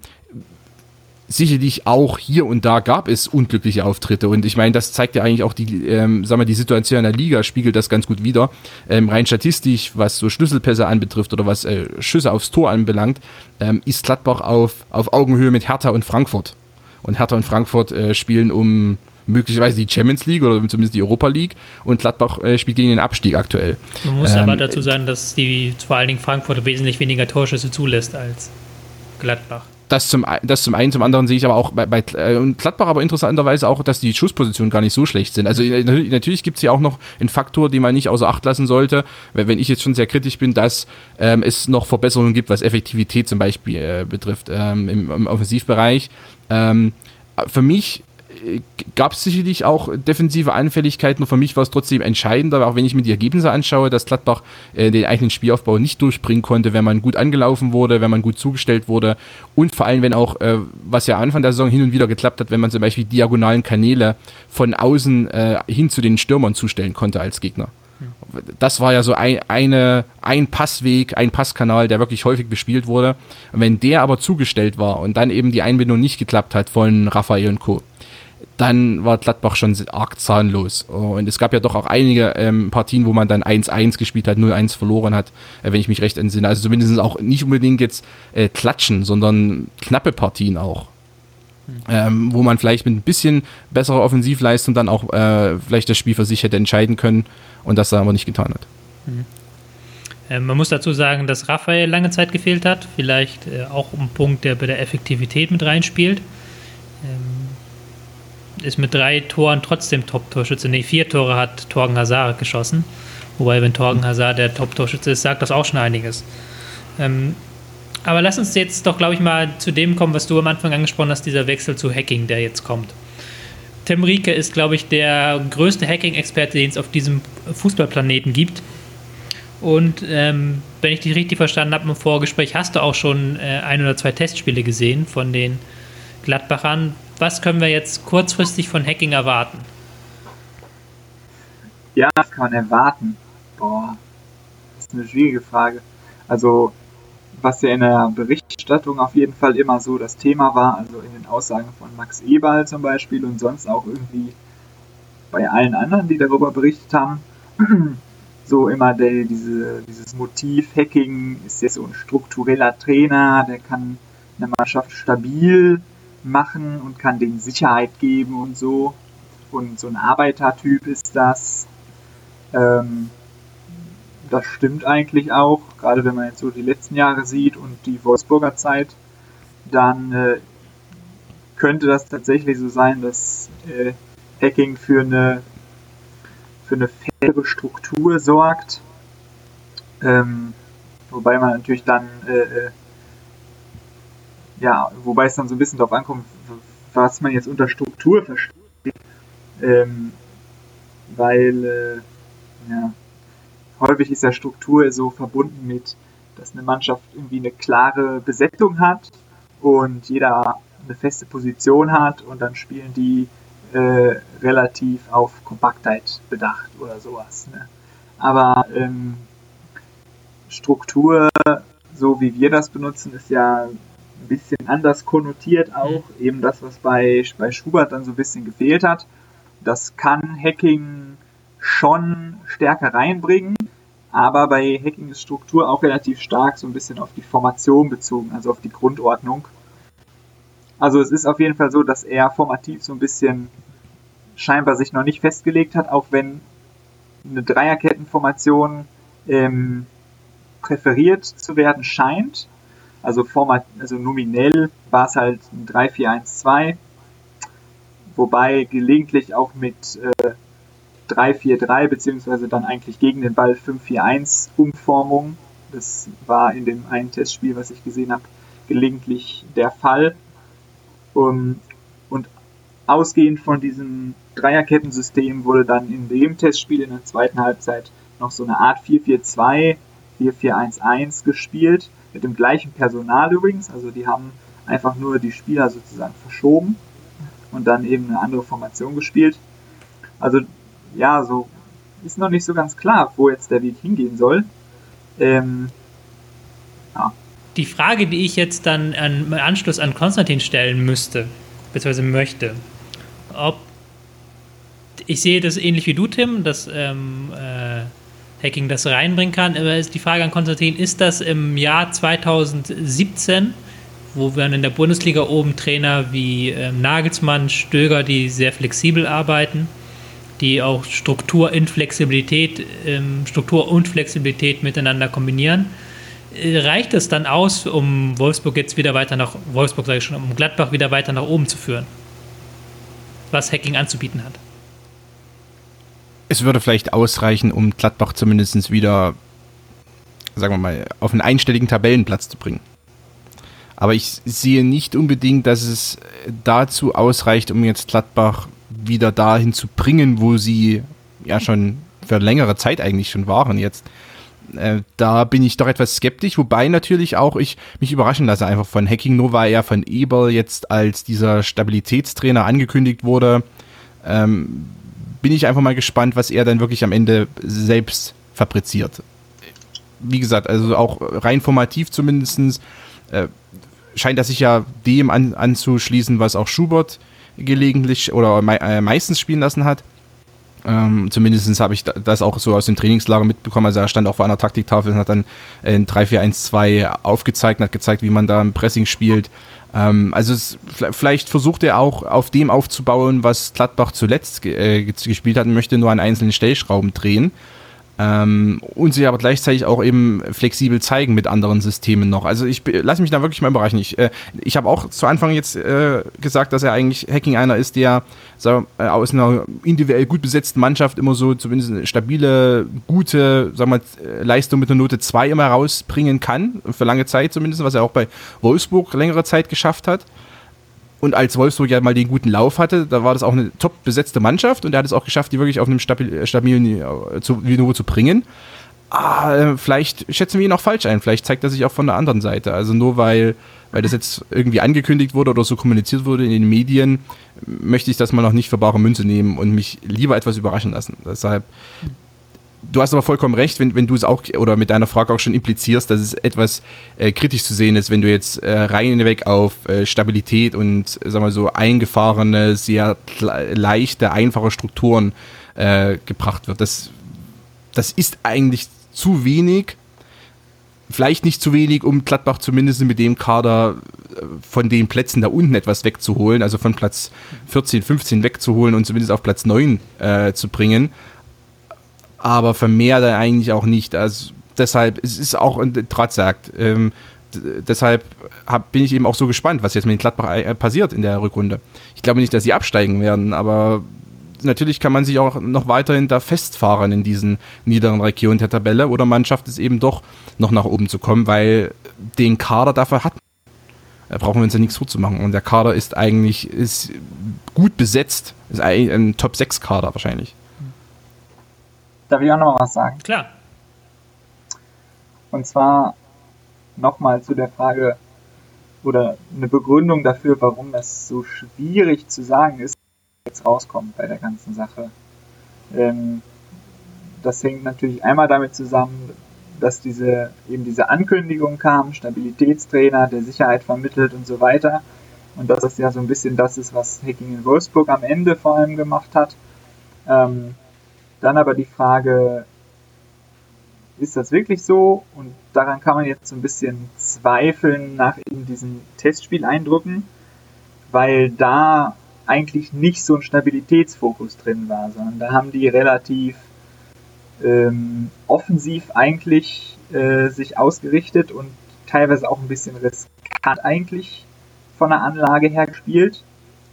sicherlich auch hier und da gab es unglückliche Auftritte und ich meine, das zeigt ja eigentlich auch die, ähm, sagen wir, die Situation in der Liga spiegelt das ganz gut wider. Ähm, rein statistisch, was so Schlüsselpässe anbetrifft oder was äh, Schüsse aufs Tor anbelangt, ähm, ist Gladbach auf, auf Augenhöhe mit Hertha und Frankfurt. Und Hertha und Frankfurt äh, spielen um möglicherweise die Champions League oder zumindest die Europa League und Gladbach äh, spielt gegen den Abstieg aktuell. Man muss ähm, aber dazu sagen, dass die vor allen Dingen Frankfurt wesentlich weniger Torschüsse zulässt als Gladbach. Das zum, das zum einen, zum anderen sehe ich aber auch bei, bei äh, Gladbach aber interessanterweise auch, dass die Schusspositionen gar nicht so schlecht sind. Also äh, natürlich gibt es hier auch noch einen Faktor, den man nicht außer Acht lassen sollte, wenn ich jetzt schon sehr kritisch bin, dass ähm, es noch Verbesserungen gibt, was Effektivität zum Beispiel äh, betrifft ähm, im, im, Offensivbereich. Ähm, für mich gab es sicherlich auch defensive Anfälligkeiten. Für mich war es trotzdem entscheidender, auch wenn ich mir die Ergebnisse anschaue, dass Gladbach äh, den eigenen Spielaufbau nicht durchbringen konnte, wenn man gut angelaufen wurde, wenn man gut zugestellt wurde und vor allem, wenn auch, äh, was ja Anfang der Saison hin und wieder geklappt hat, wenn man zum Beispiel diagonalen Kanäle von außen äh, hin zu den Stürmern zustellen konnte als Gegner. Das war ja so ein, eine, ein Passweg, ein Passkanal, der wirklich häufig bespielt wurde. Wenn der aber zugestellt war und dann eben die Einbindung nicht geklappt hat von Raphael und Co., dann war Gladbach schon arg zahnlos. Und es gab ja doch auch einige ähm, Partien, wo man dann 1-1 gespielt hat, 0-1 verloren hat, äh, wenn ich mich recht entsinne. Also zumindest auch nicht unbedingt jetzt äh, klatschen, sondern knappe Partien auch. Mhm. Ähm, wo man vielleicht mit ein bisschen besserer Offensivleistung dann auch äh, vielleicht das Spiel für sich hätte entscheiden können und das dann aber nicht getan hat. Mhm. Man muss dazu sagen, dass Raphael lange Zeit gefehlt hat. Vielleicht äh, auch ein Punkt, der bei der Effektivität mit reinspielt. Ähm, ist mit drei Toren trotzdem Top-Torschütze. Nee, vier Tore hat Torgen Hazard geschossen. Wobei, wenn Torgen Hazard der Top-Torschütze ist, sagt das auch schon einiges. Ähm, aber lass uns jetzt doch, glaube ich, mal zu dem kommen, was du am Anfang angesprochen hast, dieser Wechsel zu Hacking, der jetzt kommt. Tim Rieke ist, glaube ich, der größte Hacking-Experte, den es auf diesem Fußballplaneten gibt. Und ähm, wenn ich dich richtig verstanden habe im Vorgespräch, hast du auch schon äh, ein oder zwei Testspiele gesehen von den Gladbachern. Was können wir jetzt kurzfristig von Hacking erwarten? Ja, was kann man erwarten? Boah, das ist eine schwierige Frage. Also, was ja in der Berichterstattung auf jeden Fall immer so das Thema war, also in den Aussagen von Max Eberl zum Beispiel und sonst auch irgendwie bei allen anderen, die darüber berichtet haben, [clears throat] so immer der, diese, dieses Motiv Hacking ist jetzt so ein struktureller Trainer, der kann eine Mannschaft stabil machen und kann denen Sicherheit geben und so. Und so ein Arbeitertyp ist das. Ähm, das stimmt eigentlich auch, gerade wenn man jetzt so die letzten Jahre sieht und die Wolfsburger Zeit, dann äh, könnte das tatsächlich so sein, dass äh, Hacking für eine für eine faire Struktur sorgt. Ähm, wobei man natürlich dann äh, äh, ja, wobei es dann so ein bisschen darauf ankommt, was man jetzt unter Struktur versteht. Ähm, weil äh, ja, häufig ist ja Struktur so verbunden mit, dass eine Mannschaft irgendwie eine klare Besetzung hat und jeder eine feste Position hat und dann spielen die äh, relativ auf Kompaktheit bedacht oder sowas. Ne? Aber ähm, Struktur, so wie wir das benutzen, ist ja ein bisschen anders konnotiert auch. Mhm. Eben das, was bei, bei Schubert dann so ein bisschen gefehlt hat. Das kann Hacking schon stärker reinbringen, aber bei Hacking ist Struktur auch relativ stark so ein bisschen auf die Formation bezogen, also auf die Grundordnung. Also es ist auf jeden Fall so, dass er formativ so ein bisschen scheinbar sich noch nicht festgelegt hat, auch wenn eine Dreierkettenformation ähm, präferiert zu werden scheint. Also, format, also nominell war es halt ein 3-4-1-2, wobei gelegentlich auch mit äh, 3-4-3 beziehungsweise dann eigentlich gegen den Ball 5-4-1 Umformung. Das war in dem einen Testspiel, was ich gesehen habe, gelegentlich der Fall. Um, und ausgehend von diesem Dreierkettensystem wurde dann in dem Testspiel in der zweiten Halbzeit noch so eine Art 4-4-2, 4-4-1-1 gespielt, mit dem gleichen Personal übrigens. Also die haben einfach nur die Spieler sozusagen verschoben und dann eben eine andere Formation gespielt. Also ja, so ist noch nicht so ganz klar, wo jetzt der Weg hingehen soll. Ähm, ja. Die Frage, die ich jetzt dann im Anschluss an Konstantin stellen müsste, beziehungsweise möchte, ob ich sehe das ähnlich wie du, Tim, dass ähm, äh, Hacking das reinbringen kann. Aber ist die Frage an Konstantin, ist das im Jahr 2017, wo wir in der Bundesliga oben Trainer wie ähm, Nagelsmann, Stöger, die sehr flexibel arbeiten, die auch Struktur in Flexibilität, ähm, Struktur und Flexibilität miteinander kombinieren. Äh, reicht es dann aus, um Wolfsburg jetzt wieder weiter nach Wolfsburg sage ich schon, um Gladbach wieder weiter nach oben zu führen? Was Hacking anzubieten hat. Es würde vielleicht ausreichen, um Gladbach zumindest wieder, sagen wir mal, auf einen einstelligen Tabellenplatz zu bringen. Aber ich sehe nicht unbedingt, dass es dazu ausreicht, um jetzt Gladbach wieder dahin zu bringen, wo sie ja schon für längere Zeit eigentlich schon waren jetzt. Äh, da bin ich doch etwas skeptisch, wobei natürlich auch ich mich überraschen lasse einfach von Hacking, weil er von Eberl jetzt als dieser Stabilitätstrainer angekündigt wurde, ähm, bin ich einfach mal gespannt, was er dann wirklich am Ende selbst fabriziert. Wie gesagt, also auch rein formativ zumindestens äh, scheint er sich ja dem an, anzuschließen, was auch Schubert gelegentlich oder me äh, meistens spielen lassen hat. Ähm, Zumindest habe ich das auch so aus dem Trainingslager mitbekommen. Also er stand auch vor einer Taktiktafel und hat dann in 3-4-1-2 aufgezeigt und hat gezeigt, wie man da im Pressing spielt. Ähm, also es, vielleicht versucht er auch auf dem aufzubauen, was Gladbach zuletzt äh, gespielt hat und möchte nur an einzelnen Stellschrauben drehen. Ähm, und sie aber gleichzeitig auch eben flexibel zeigen mit anderen Systemen noch. Also ich lasse mich da wirklich mal überraschen. Ich, äh, ich habe auch zu Anfang jetzt äh, gesagt, dass er eigentlich Hacking einer ist, der so, äh, aus einer individuell gut besetzten Mannschaft immer so zumindest eine stabile, gute sag mal, Leistung mit einer Note 2 immer rausbringen kann, für lange Zeit zumindest, was er auch bei Wolfsburg längere Zeit geschafft hat. Und als Wolfsburg ja mal den guten Lauf hatte, da war das auch eine top besetzte Mannschaft und er hat es auch geschafft, die wirklich auf einem stabil, stabilen Niveau zu bringen. Ah, äh, vielleicht schätzen wir ihn auch falsch ein. Vielleicht zeigt er sich auch von der anderen Seite. Also nur weil, weil das jetzt irgendwie angekündigt wurde oder so kommuniziert wurde in den Medien, möchte ich das mal noch nicht für bare Münze nehmen und mich lieber etwas überraschen lassen. Deshalb du hast aber vollkommen recht, wenn, wenn du es auch oder mit deiner Frage auch schon implizierst, dass es etwas äh, kritisch zu sehen ist, wenn du jetzt äh, reinweg auf äh, Stabilität und sagen wir so eingefahrene, sehr leichte, einfache Strukturen äh, gebracht wird. Das, das ist eigentlich zu wenig. Vielleicht nicht zu wenig, um Gladbach zumindest mit dem Kader äh, von den Plätzen da unten etwas wegzuholen, also von Platz 14, 15 wegzuholen und zumindest auf Platz 9 äh, zu bringen aber vermehrt er eigentlich auch nicht. Also deshalb, es ist auch, Trat sagt, ähm, deshalb hab, bin ich eben auch so gespannt, was jetzt mit Gladbach äh, passiert in der Rückrunde. Ich glaube nicht, dass sie absteigen werden, aber natürlich kann man sich auch noch weiterhin da festfahren in diesen niederen Regionen der Tabelle oder man schafft es eben doch noch nach oben zu kommen, weil den Kader dafür hat. Da brauchen wir uns ja nichts vorzumachen. Und der Kader ist eigentlich ist gut besetzt. Ist ein Top-6-Kader wahrscheinlich. Darf ich auch noch mal was sagen? Klar. Und zwar nochmal zu der Frage oder eine Begründung dafür, warum es so schwierig zu sagen ist, jetzt rauskommt bei der ganzen Sache. Ähm, das hängt natürlich einmal damit zusammen, dass diese eben diese Ankündigung kam, Stabilitätstrainer, der Sicherheit vermittelt und so weiter. Und dass das ja so ein bisschen das ist, was Hacking in Wolfsburg am Ende vor allem gemacht hat. Ähm, dann aber die Frage, ist das wirklich so? Und daran kann man jetzt so ein bisschen zweifeln nach eben diesen Testspieleindrücken, weil da eigentlich nicht so ein Stabilitätsfokus drin war, sondern da haben die relativ ähm, offensiv eigentlich äh, sich ausgerichtet und teilweise auch ein bisschen riskant eigentlich von der Anlage her gespielt.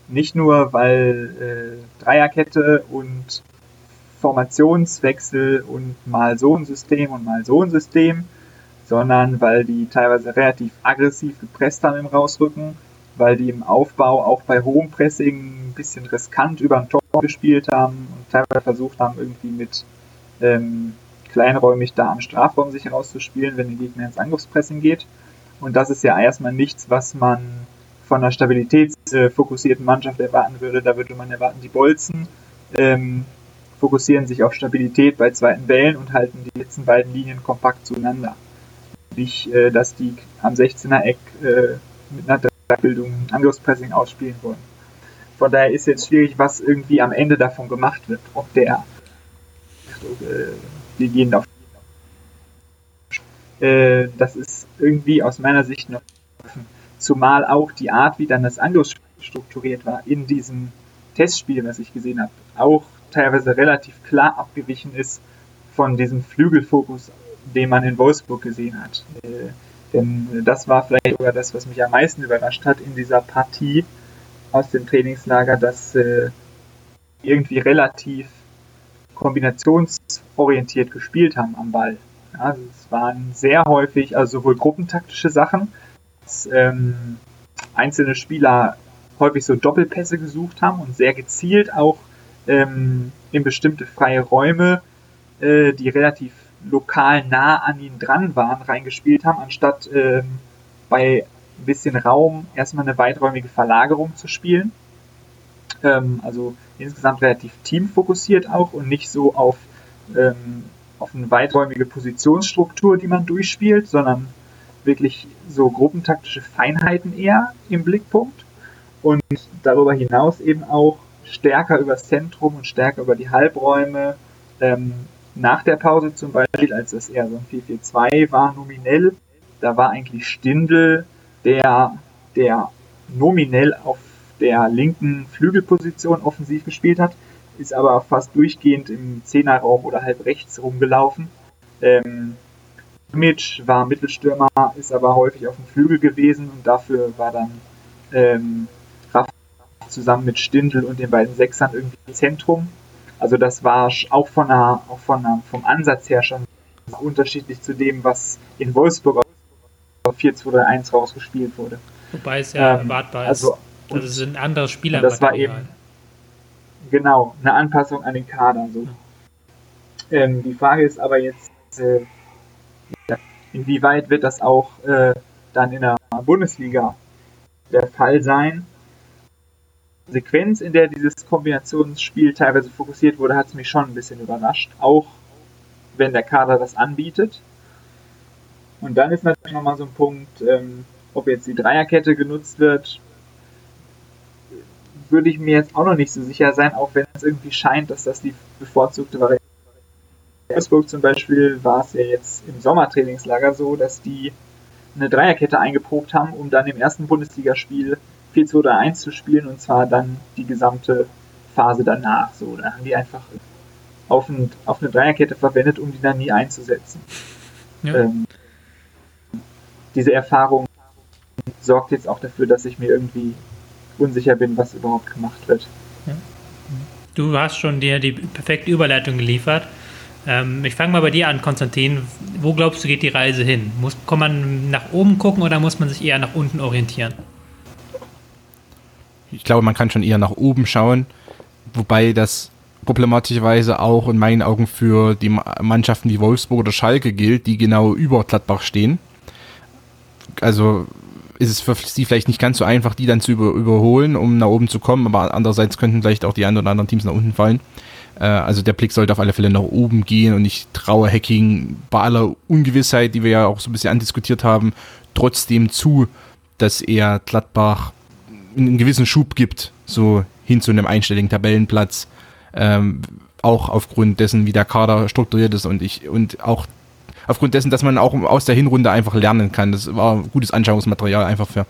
Nicht nur, weil äh, Dreierkette und Formationswechsel und mal so ein System und mal so ein System, sondern weil die teilweise relativ aggressiv gepresst haben im Rausrücken, weil die im Aufbau auch bei hohem Pressing ein bisschen riskant über ein Tor gespielt haben und teilweise versucht haben, irgendwie mit ähm, kleinräumig da am Strafraum sich herauszuspielen, wenn der Gegner ins Angriffspressing geht. Und das ist ja erstmal nichts, was man von einer stabilitätsfokussierten Mannschaft erwarten würde. Da würde man erwarten, die Bolzen ähm, fokussieren sich auf Stabilität bei zweiten Bällen und halten die letzten beiden Linien kompakt zueinander. Nicht, äh, dass die am 16er Eck äh, mit einer Bildung Angriffspressing ausspielen wollen. Von daher ist jetzt schwierig, was irgendwie am Ende davon gemacht wird. Ob der äh, wir gehen auf äh, das ist irgendwie aus meiner Sicht noch offen. Zumal auch die Art, wie dann das Angriff strukturiert war in diesem Testspiel, was ich gesehen habe, auch teilweise relativ klar abgewichen ist von diesem Flügelfokus, den man in Wolfsburg gesehen hat. Äh, denn das war vielleicht sogar das, was mich am meisten überrascht hat in dieser Partie aus dem Trainingslager, dass äh, irgendwie relativ kombinationsorientiert gespielt haben am Ball. Also es waren sehr häufig, also sowohl gruppentaktische Sachen, dass ähm, einzelne Spieler häufig so Doppelpässe gesucht haben und sehr gezielt auch ähm, in bestimmte freie Räume, äh, die relativ lokal nah an ihnen dran waren, reingespielt haben, anstatt ähm, bei ein bisschen Raum erstmal eine weiträumige Verlagerung zu spielen. Ähm, also insgesamt relativ teamfokussiert auch und nicht so auf, ähm, auf eine weiträumige Positionsstruktur, die man durchspielt, sondern wirklich so gruppentaktische Feinheiten eher im Blickpunkt und darüber hinaus eben auch stärker übers Zentrum und stärker über die Halbräume. Ähm, nach der Pause zum Beispiel, als es eher so ein 4-4-2 war, nominell, da war eigentlich Stindel der, der nominell auf der linken Flügelposition offensiv gespielt hat, ist aber fast durchgehend im Zehnerraum oder halb rechts rumgelaufen. Ähm, Mitch war Mittelstürmer, ist aber häufig auf dem Flügel gewesen und dafür war dann ähm, zusammen mit Stindl und den beiden Sechsern irgendwie im Zentrum. Also das war auch von einer, auch von einer, vom Ansatz her schon unterschiedlich zu dem, was in Wolfsburg auf 4-2-3-1 rausgespielt wurde. Wobei es ja ähm, erwartbar ist. Also, das sind andere Spieler. Das war eben genau eine Anpassung an den Kader. So. Ja. Ähm, die Frage ist aber jetzt, äh, inwieweit wird das auch äh, dann in der Bundesliga der Fall sein? Sequenz, in der dieses Kombinationsspiel teilweise fokussiert wurde, hat es mich schon ein bisschen überrascht. Auch wenn der Kader das anbietet. Und dann ist natürlich nochmal so ein Punkt, ähm, ob jetzt die Dreierkette genutzt wird, würde ich mir jetzt auch noch nicht so sicher sein, auch wenn es irgendwie scheint, dass das die bevorzugte Variante ist. In Wolfsburg zum Beispiel war es ja jetzt im Sommertrainingslager so, dass die eine Dreierkette eingeprobt haben, um dann im ersten Bundesligaspiel 4-2-3-1 zu spielen und zwar dann die gesamte Phase danach. So, da haben die einfach auf, ein, auf eine Dreierkette verwendet, um die dann nie einzusetzen. Ja. Ähm, diese Erfahrung sorgt jetzt auch dafür, dass ich mir irgendwie unsicher bin, was überhaupt gemacht wird. Du hast schon dir die perfekte Überleitung geliefert. Ähm, ich fange mal bei dir an, Konstantin. Wo glaubst du, geht die Reise hin? Muss, kann man nach oben gucken oder muss man sich eher nach unten orientieren? Ich glaube, man kann schon eher nach oben schauen, wobei das problematischerweise auch in meinen Augen für die Mannschaften wie Wolfsburg oder Schalke gilt, die genau über Gladbach stehen. Also ist es für sie vielleicht nicht ganz so einfach, die dann zu über, überholen, um nach oben zu kommen, aber andererseits könnten vielleicht auch die ein oder anderen Teams nach unten fallen. Äh, also der Blick sollte auf alle Fälle nach oben gehen und ich traue Hacking bei aller Ungewissheit, die wir ja auch so ein bisschen andiskutiert haben, trotzdem zu, dass er Gladbach einen gewissen Schub gibt, so hin zu einem einstelligen Tabellenplatz. Ähm, auch aufgrund dessen, wie der Kader strukturiert ist und ich und auch aufgrund dessen, dass man auch aus der Hinrunde einfach lernen kann. Das war gutes Anschauungsmaterial einfach für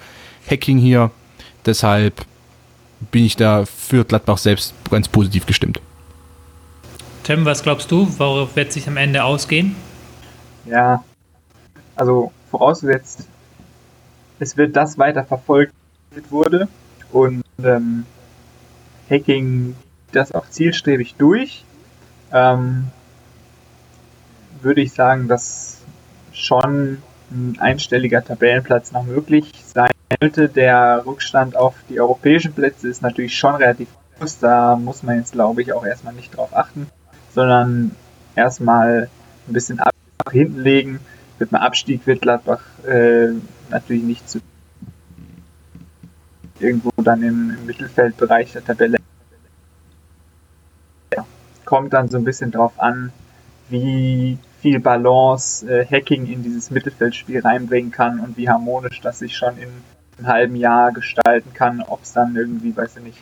Hacking hier. Deshalb bin ich da für Gladbach selbst ganz positiv gestimmt. Tim, was glaubst du? Worauf wird sich am Ende ausgehen? Ja, also vorausgesetzt, es wird das weiter verfolgt wurde und ähm, Hacking das auch zielstrebig durch. Ähm, würde ich sagen, dass schon ein einstelliger Tabellenplatz noch möglich sein sollte. Der Rückstand auf die europäischen Plätze ist natürlich schon relativ groß. Da muss man jetzt, glaube ich, auch erstmal nicht drauf achten, sondern erstmal ein bisschen ab nach hinten legen. Mit einem Abstieg wird Gladbach äh, natürlich nicht zu irgendwo dann im, im Mittelfeldbereich der Tabelle. Kommt dann so ein bisschen drauf an, wie viel Balance äh, Hacking in dieses Mittelfeldspiel reinbringen kann und wie harmonisch das sich schon in einem halben Jahr gestalten kann, ob es dann irgendwie, weiß ich nicht,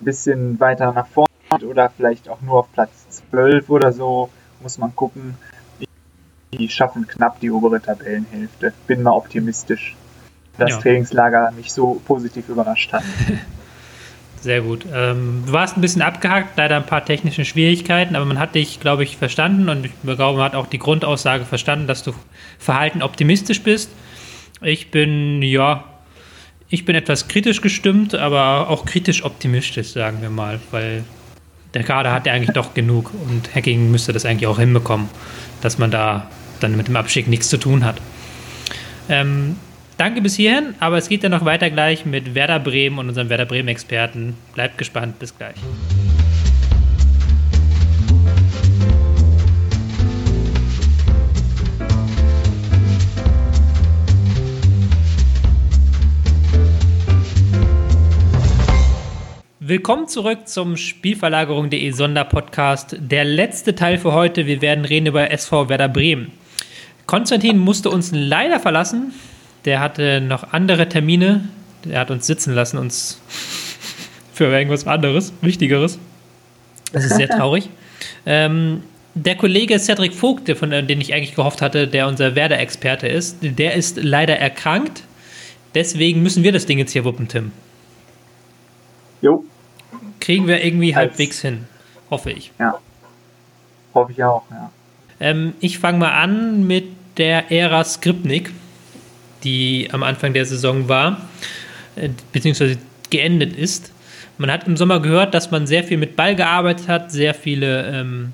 ein bisschen weiter nach vorne geht oder vielleicht auch nur auf Platz 12 oder so, muss man gucken. Die schaffen knapp die obere Tabellenhälfte. Bin mal optimistisch, dass ja. Trainingslager mich so positiv überrascht hat. [laughs] Sehr gut. Ähm, du warst ein bisschen abgehakt, leider ein paar technische Schwierigkeiten, aber man hat dich, glaube ich, verstanden und ich glaube, man hat auch die Grundaussage verstanden, dass du verhalten optimistisch bist. Ich bin, ja, ich bin etwas kritisch gestimmt, aber auch kritisch optimistisch, sagen wir mal, weil der Kader hat ja eigentlich doch genug und Hacking müsste das eigentlich auch hinbekommen, dass man da dann mit dem Abschick nichts zu tun hat. Ähm, Danke bis hierhin, aber es geht ja noch weiter gleich mit Werder Bremen und unserem Werder Bremen-Experten. Bleibt gespannt, bis gleich. Willkommen zurück zum Spielverlagerung.de Sonderpodcast. Der letzte Teil für heute. Wir werden reden über SV Werder Bremen. Konstantin musste uns leider verlassen der hatte noch andere Termine. Der hat uns sitzen lassen, uns für irgendwas anderes, Wichtigeres. Das ist sehr [laughs] traurig. ähm, der Kollege Cedric Vogt, von dem ich eigentlich gehofft hatte, der unser Werder-Experte ist, der ist leider erkrankt. Deswegen müssen wir das Ding jetzt hier wuppen, Tim. Jo. Kriegen wir irgendwie Als, halbwegs hin. Hoffe ich. Ja. Hoffe ich auch, ja. Ähm, ich fange mal an mit der Ära Skripnik die am Anfang der Saison war, äh, beziehungsweise geendet ist. Man hat im Sommer gehört, dass man sehr viel mit Ball gearbeitet hat, sehr viele ähm,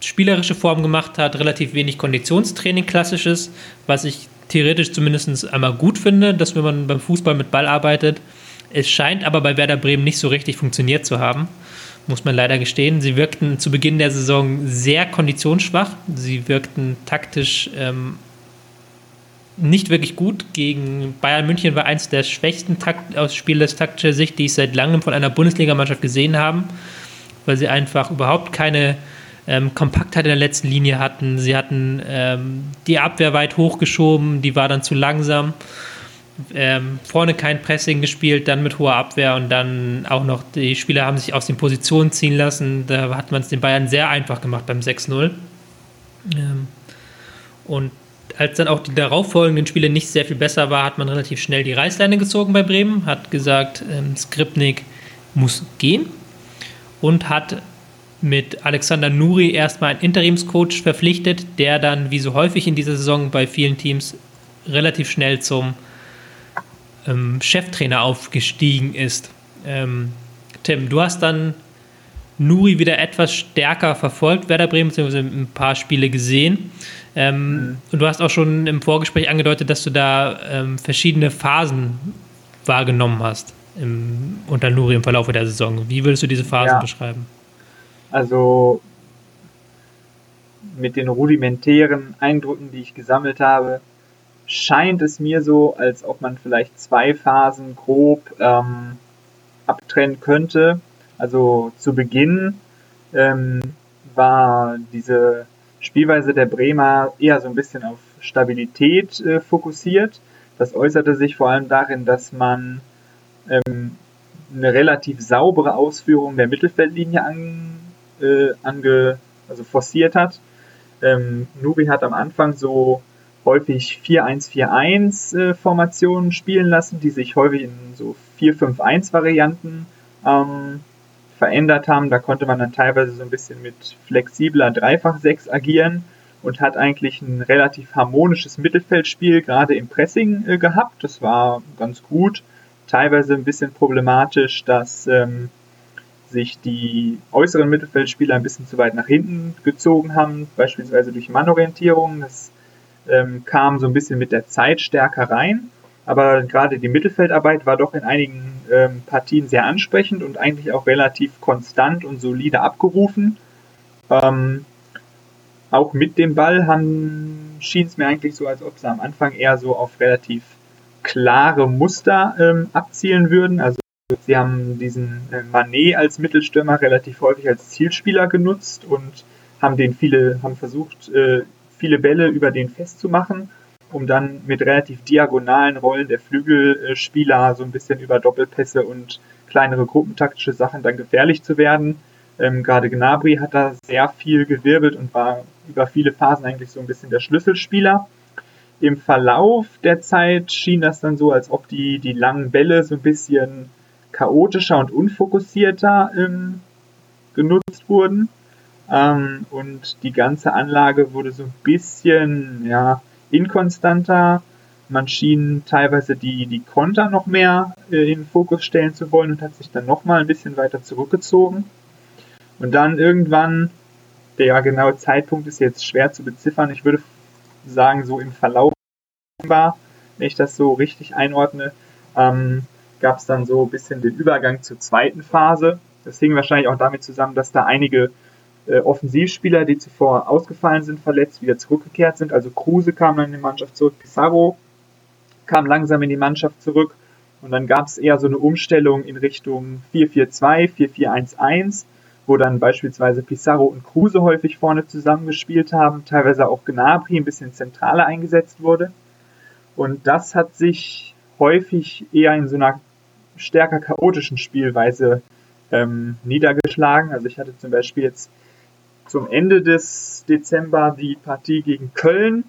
spielerische Formen gemacht hat, relativ wenig Konditionstraining klassisches, was ich theoretisch zumindest einmal gut finde, dass wenn man beim Fußball mit Ball arbeitet. Es scheint aber bei Werder Bremen nicht so richtig funktioniert zu haben, muss man leider gestehen. Sie wirkten zu Beginn der Saison sehr konditionsschwach, sie wirkten taktisch ähm, nicht wirklich gut. Gegen Bayern München war eins der schwächsten Takt aus Spielers taktischer Sicht, die ich seit langem von einer Bundesligamannschaft gesehen habe, weil sie einfach überhaupt keine ähm, Kompaktheit in der letzten Linie hatten. Sie hatten ähm, die Abwehr weit hochgeschoben, die war dann zu langsam. Ähm, vorne kein Pressing gespielt, dann mit hoher Abwehr und dann auch noch die Spieler haben sich aus den Positionen ziehen lassen. Da hat man es den Bayern sehr einfach gemacht beim 6-0. Ähm, und als dann auch die darauffolgenden Spiele nicht sehr viel besser war, hat man relativ schnell die Reißleine gezogen bei Bremen, hat gesagt, ähm, Skripnik muss gehen und hat mit Alexander Nuri erstmal einen Interimscoach verpflichtet, der dann, wie so häufig in dieser Saison bei vielen Teams, relativ schnell zum ähm, Cheftrainer aufgestiegen ist. Ähm, Tim, du hast dann Nuri wieder etwas stärker verfolgt, Werder Bremen, beziehungsweise ein paar Spiele gesehen. Ähm, mhm. Und du hast auch schon im Vorgespräch angedeutet, dass du da ähm, verschiedene Phasen wahrgenommen hast im, unter Nuri im Verlauf der Saison. Wie würdest du diese Phasen ja. beschreiben? Also mit den rudimentären Eindrücken, die ich gesammelt habe, scheint es mir so, als ob man vielleicht zwei Phasen grob ähm, abtrennen könnte. Also zu Beginn ähm, war diese Spielweise der Bremer eher so ein bisschen auf Stabilität äh, fokussiert. Das äußerte sich vor allem darin, dass man ähm, eine relativ saubere Ausführung der Mittelfeldlinie an, äh, ange, also forciert hat. Ähm, Nubi hat am Anfang so häufig 4-1-4-1 äh, spielen lassen, die sich häufig in so 4-5-1 Varianten ähm, verändert haben. Da konnte man dann teilweise so ein bisschen mit flexibler Dreifach-6 agieren und hat eigentlich ein relativ harmonisches Mittelfeldspiel gerade im Pressing äh, gehabt. Das war ganz gut. Teilweise ein bisschen problematisch, dass ähm, sich die äußeren Mittelfeldspieler ein bisschen zu weit nach hinten gezogen haben, beispielsweise durch Mannorientierung. Das ähm, kam so ein bisschen mit der Zeit stärker rein. Aber gerade die Mittelfeldarbeit war doch in einigen ähm, Partien sehr ansprechend und eigentlich auch relativ konstant und solide abgerufen. Ähm, auch mit dem Ball schien es mir eigentlich so, als ob sie am Anfang eher so auf relativ klare Muster ähm, abzielen würden. Also sie haben diesen äh, Manet als Mittelstürmer relativ häufig als Zielspieler genutzt und haben den viele, haben versucht, äh, viele Bälle über den festzumachen um dann mit relativ diagonalen Rollen der Flügelspieler so ein bisschen über Doppelpässe und kleinere gruppentaktische Sachen dann gefährlich zu werden. Ähm, gerade Gnabry hat da sehr viel gewirbelt und war über viele Phasen eigentlich so ein bisschen der Schlüsselspieler. Im Verlauf der Zeit schien das dann so, als ob die, die langen Bälle so ein bisschen chaotischer und unfokussierter ähm, genutzt wurden. Ähm, und die ganze Anlage wurde so ein bisschen, ja, inkonstanter. Man schien teilweise die, die Konter noch mehr äh, in den Fokus stellen zu wollen und hat sich dann nochmal ein bisschen weiter zurückgezogen. Und dann irgendwann, der genaue Zeitpunkt ist jetzt schwer zu beziffern. Ich würde sagen, so im Verlauf wenn ich das so richtig einordne, ähm, gab es dann so ein bisschen den Übergang zur zweiten Phase. Das hing wahrscheinlich auch damit zusammen, dass da einige äh, Offensivspieler, die zuvor ausgefallen sind, verletzt, wieder zurückgekehrt sind. Also Kruse kam dann in die Mannschaft zurück, Pizarro kam langsam in die Mannschaft zurück und dann gab es eher so eine Umstellung in Richtung 4-4-2, 4-4-1-1, wo dann beispielsweise Pizarro und Kruse häufig vorne zusammengespielt haben, teilweise auch Gnabry ein bisschen zentraler eingesetzt wurde. Und das hat sich häufig eher in so einer stärker chaotischen Spielweise ähm, niedergeschlagen. Also ich hatte zum Beispiel jetzt zum Ende des Dezember die Partie gegen Köln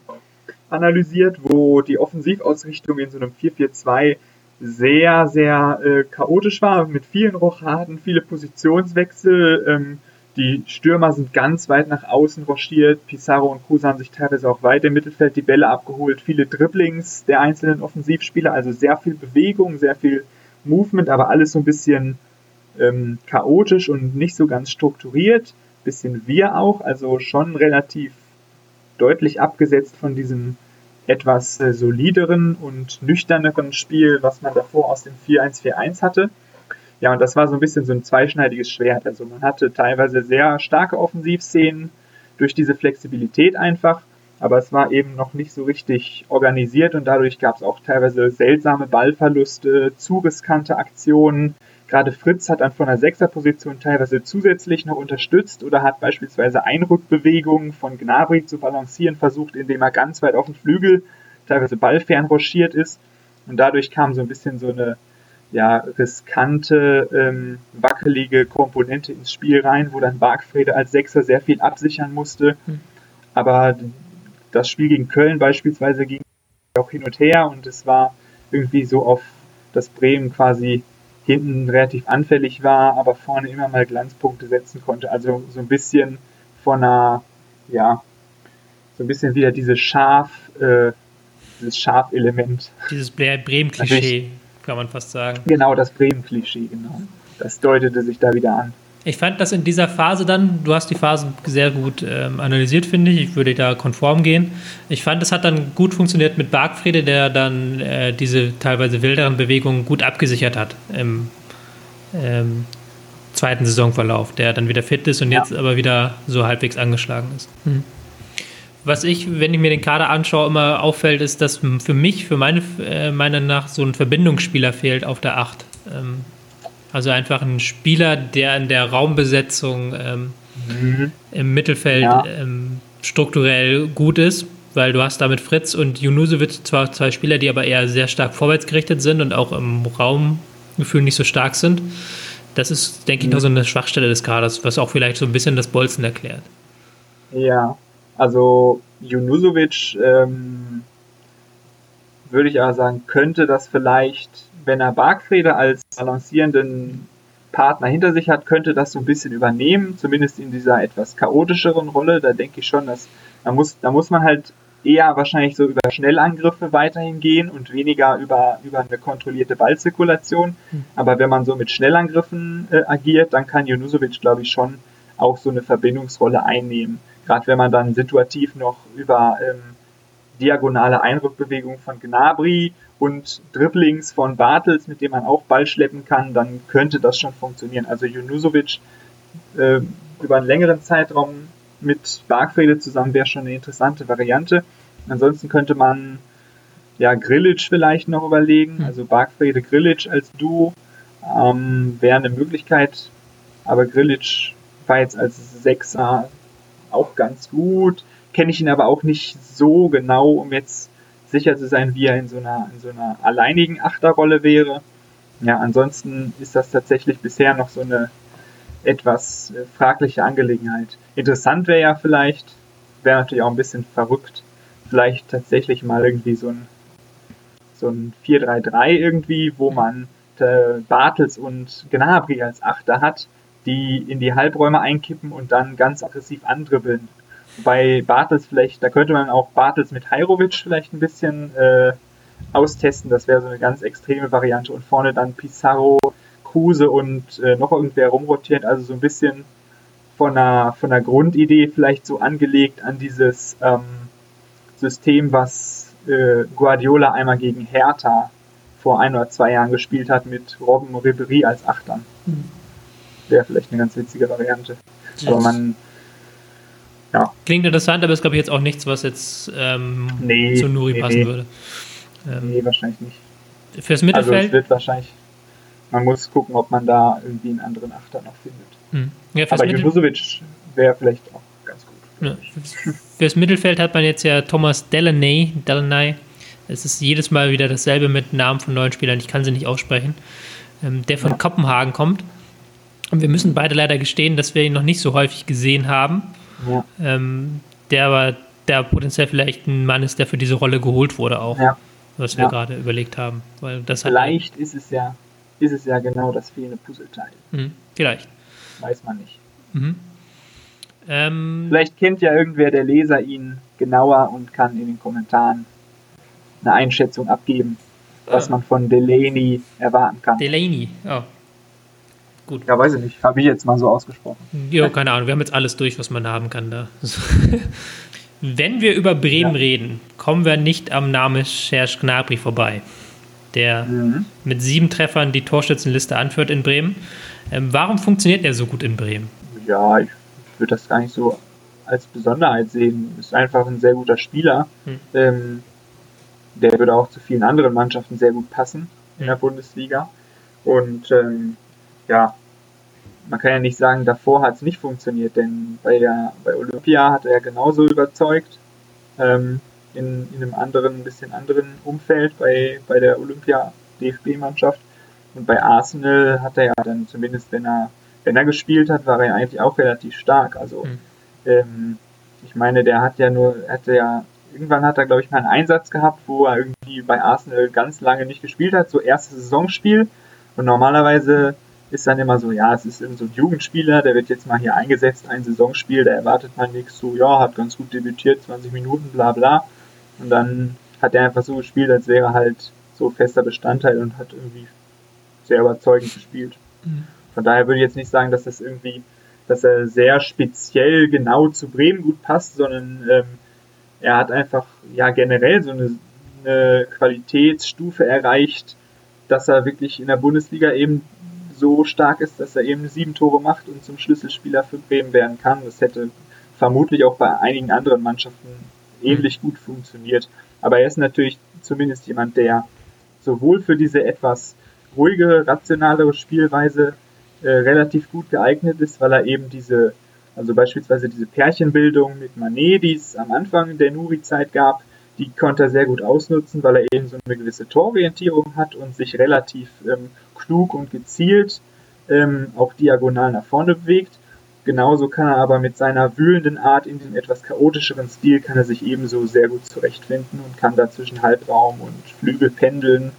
analysiert, wo die Offensivausrichtung in so einem 4-4-2 sehr, sehr äh, chaotisch war, mit vielen Rochaden, viele Positionswechsel. Ähm, die Stürmer sind ganz weit nach außen rochiert. Pizarro und Kruse haben sich teilweise auch weit im Mittelfeld die Bälle abgeholt. Viele Dribblings der einzelnen Offensivspieler, also sehr viel Bewegung, sehr viel Movement, aber alles so ein bisschen ähm, chaotisch und nicht so ganz strukturiert bisschen wir auch, also schon relativ deutlich abgesetzt von diesem etwas äh, solideren und nüchterneren Spiel, was man davor aus dem 4-1-4-1 hatte. Ja, und das war so ein bisschen so ein zweischneidiges Schwert. Also man hatte teilweise sehr starke Offensivszenen durch diese Flexibilität einfach, aber es war eben noch nicht so richtig organisiert und dadurch gab es auch teilweise seltsame Ballverluste, zu riskante Aktionen, Gerade Fritz hat dann von der Sechserposition teilweise zusätzlich noch unterstützt oder hat beispielsweise Einrückbewegungen von Gnabry zu balancieren versucht, indem er ganz weit auf den Flügel teilweise ballfern rochiert ist. Und dadurch kam so ein bisschen so eine ja, riskante, ähm, wackelige Komponente ins Spiel rein, wo dann Bargfrede als Sechser sehr viel absichern musste. Mhm. Aber das Spiel gegen Köln beispielsweise ging auch hin und her und es war irgendwie so auf das Bremen quasi hinten relativ anfällig war, aber vorne immer mal Glanzpunkte setzen konnte. Also so ein bisschen von einer, ja, so ein bisschen wieder dieses Schaf, äh, dieses Schafelement. Dieses Bremen-Klischee, kann man fast sagen. Genau, das Bremen-Klischee, genau. Das deutete sich da wieder an. Ich fand das in dieser Phase dann, du hast die Phasen sehr gut ähm, analysiert, finde ich. Ich würde da konform gehen. Ich fand, es hat dann gut funktioniert mit Bargfriede, der dann äh, diese teilweise wilderen Bewegungen gut abgesichert hat im ähm, zweiten Saisonverlauf, der dann wieder fit ist und ja. jetzt aber wieder so halbwegs angeschlagen ist. Hm. Was ich, wenn ich mir den Kader anschaue, immer auffällt, ist, dass für mich, für meine äh, Meinung nach, so ein Verbindungsspieler fehlt auf der 8. Ähm, also einfach ein Spieler, der in der Raumbesetzung ähm, mhm. im Mittelfeld ja. ähm, strukturell gut ist, weil du hast damit Fritz und Junusovic zwar zwei Spieler, die aber eher sehr stark vorwärtsgerichtet sind und auch im Raumgefühl nicht so stark sind. Das ist, denke ich, noch so eine Schwachstelle des Kaders, was auch vielleicht so ein bisschen das Bolzen erklärt. Ja, also Junusovic ähm, würde ich aber sagen, könnte das vielleicht wenn er Bargfrede als balancierenden Partner hinter sich hat, könnte das so ein bisschen übernehmen, zumindest in dieser etwas chaotischeren Rolle. Da denke ich schon, dass da muss, da muss man halt eher wahrscheinlich so über Schnellangriffe weiterhin gehen und weniger über, über eine kontrollierte Ballzirkulation. Hm. Aber wenn man so mit Schnellangriffen äh, agiert, dann kann Junusovic, glaube ich, schon auch so eine Verbindungsrolle einnehmen. Gerade wenn man dann situativ noch über ähm, diagonale Einrückbewegung von Gnabry und Dribblings von Bartels, mit dem man auch Ball schleppen kann, dann könnte das schon funktionieren. Also Junusovic äh, über einen längeren Zeitraum mit Bargfrede zusammen wäre schon eine interessante Variante. Ansonsten könnte man ja Grillic vielleicht noch überlegen, hm. also Bargfrede Grillic als Duo ähm, wäre eine Möglichkeit, aber Grillic war jetzt als Sechser auch ganz gut kenne ich ihn aber auch nicht so genau, um jetzt sicher zu sein, wie er in so einer, in so einer alleinigen Achterrolle wäre. Ja, ansonsten ist das tatsächlich bisher noch so eine etwas äh, fragliche Angelegenheit. Interessant wäre ja vielleicht, wäre natürlich auch ein bisschen verrückt, vielleicht tatsächlich mal irgendwie so ein, so ein 4-3-3 irgendwie, wo man äh, Bartels und Gnabry als Achter hat, die in die Halbräume einkippen und dann ganz aggressiv andribbeln bei Bartels vielleicht, da könnte man auch Bartels mit Heirovic vielleicht ein bisschen äh, austesten. Das wäre so eine ganz extreme Variante. Und vorne dann Pizarro, Kruse und äh, noch irgendwer rumrotiert. Also so ein bisschen von der, von der Grundidee vielleicht so angelegt an dieses ähm, System, was äh, Guardiola einmal gegen Hertha vor ein oder zwei Jahren gespielt hat mit Robben Ribery als Achtern. Mhm. Wäre vielleicht eine ganz witzige Variante. Aber man ja. Klingt interessant, aber ist, glaube ich, jetzt auch nichts, was jetzt ähm, nee, zu Nuri nee, passen nee. würde. Ähm, nee, wahrscheinlich nicht. Fürs Mittelfeld? Also es wird wahrscheinlich, man muss gucken, ob man da irgendwie einen anderen Achter noch findet. Hm. Ja, aber Junusovic wäre vielleicht auch ganz gut. Ja. Fürs Mittelfeld hat man jetzt ja Thomas Delaney, Delaney. Es ist jedes Mal wieder dasselbe mit Namen von neuen Spielern. Ich kann sie nicht aussprechen. Ähm, der von ja. Kopenhagen kommt. Und wir müssen beide leider gestehen, dass wir ihn noch nicht so häufig gesehen haben. Ja. Ähm, der aber der potenziell vielleicht ein Mann ist, der für diese Rolle geholt wurde auch. Ja. Was wir ja. gerade überlegt haben. Weil das vielleicht ist es ja, ist es ja genau das fehlende Puzzleteil. Mhm. Vielleicht. Weiß man nicht. Mhm. Ähm, vielleicht kennt ja irgendwer der Leser ihn genauer und kann in den Kommentaren eine Einschätzung abgeben, was ah. man von Delaney erwarten kann. Delaney, oh. Gut. Ja, weiß ich nicht. Habe ich jetzt mal so ausgesprochen. Ja, keine Ahnung. Wir haben jetzt alles durch, was man haben kann da. [laughs] Wenn wir über Bremen ja. reden, kommen wir nicht am Namen Serge Gnabry vorbei, der mhm. mit sieben Treffern die Torschützenliste anführt in Bremen. Ähm, warum funktioniert er so gut in Bremen? Ja, ich würde das gar nicht so als Besonderheit sehen. Ist einfach ein sehr guter Spieler. Mhm. Ähm, der würde auch zu vielen anderen Mannschaften sehr gut passen in der Bundesliga. Und ähm, ja, man kann ja nicht sagen, davor hat es nicht funktioniert, denn bei, der, bei Olympia hat er genauso überzeugt, ähm, in, in einem anderen, ein bisschen anderen Umfeld bei, bei der Olympia-DFB-Mannschaft. Und bei Arsenal hat er ja dann zumindest, wenn er, wenn er gespielt hat, war er eigentlich auch relativ stark. Also mhm. ähm, ich meine, der hat ja nur, hatte ja, irgendwann hat er, glaube ich, mal einen Einsatz gehabt, wo er irgendwie bei Arsenal ganz lange nicht gespielt hat, so erstes Saisonspiel Und normalerweise ist dann immer so, ja, es ist so ein Jugendspieler, der wird jetzt mal hier eingesetzt, ein Saisonspiel, da erwartet man nichts, so, ja, hat ganz gut debütiert, 20 Minuten, bla bla. Und dann hat er einfach so gespielt, als wäre halt so fester Bestandteil und hat irgendwie sehr überzeugend gespielt. Mhm. Von daher würde ich jetzt nicht sagen, dass das irgendwie, dass er sehr speziell genau zu Bremen gut passt, sondern ähm, er hat einfach ja generell so eine, eine Qualitätsstufe erreicht, dass er wirklich in der Bundesliga eben so stark ist, dass er eben sieben Tore macht und zum Schlüsselspieler für Bremen werden kann. Das hätte vermutlich auch bei einigen anderen Mannschaften ähnlich gut funktioniert. Aber er ist natürlich zumindest jemand, der sowohl für diese etwas ruhige, rationalere Spielweise äh, relativ gut geeignet ist, weil er eben diese, also beispielsweise diese Pärchenbildung mit Manet, die es am Anfang der Nuri-Zeit gab, die konnte er sehr gut ausnutzen, weil er eben so eine gewisse Tororientierung hat und sich relativ ähm, klug und gezielt ähm, auch diagonal nach vorne bewegt. Genauso kann er aber mit seiner wühlenden Art in dem etwas chaotischeren Stil kann er sich ebenso sehr gut zurechtfinden und kann da zwischen Halbraum und Flügel pendeln.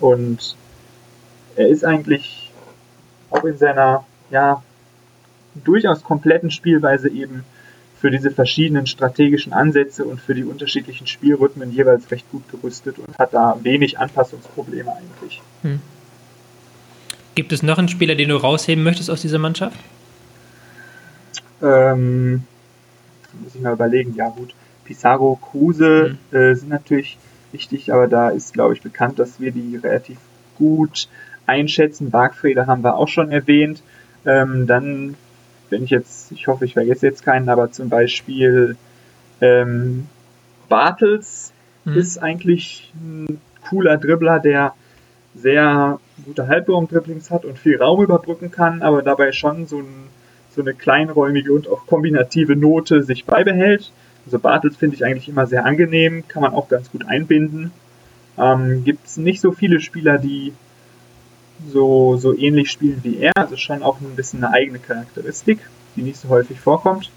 Und er ist eigentlich auch in seiner ja durchaus kompletten Spielweise eben für diese verschiedenen strategischen Ansätze und für die unterschiedlichen Spielrhythmen jeweils recht gut gerüstet und hat da wenig Anpassungsprobleme eigentlich. Hm. Gibt es noch einen Spieler, den du rausheben möchtest aus dieser Mannschaft? Ähm, muss ich mal überlegen. Ja gut, Pizarro, Kruse mhm. äh, sind natürlich wichtig, aber da ist, glaube ich, bekannt, dass wir die relativ gut einschätzen. Bargfrede haben wir auch schon erwähnt. Ähm, dann, wenn ich jetzt, ich hoffe, ich vergesse jetzt keinen, aber zum Beispiel ähm, Bartels mhm. ist eigentlich ein cooler Dribbler, der sehr gute Halbraum-Dribblings hat und viel Raum überbrücken kann, aber dabei schon so ein so eine kleinräumige und auch kombinative Note sich beibehält. Also Bartels finde ich eigentlich immer sehr angenehm, kann man auch ganz gut einbinden. Ähm, Gibt es nicht so viele Spieler, die so, so ähnlich spielen wie er, also schon auch ein bisschen eine eigene Charakteristik, die nicht so häufig vorkommt.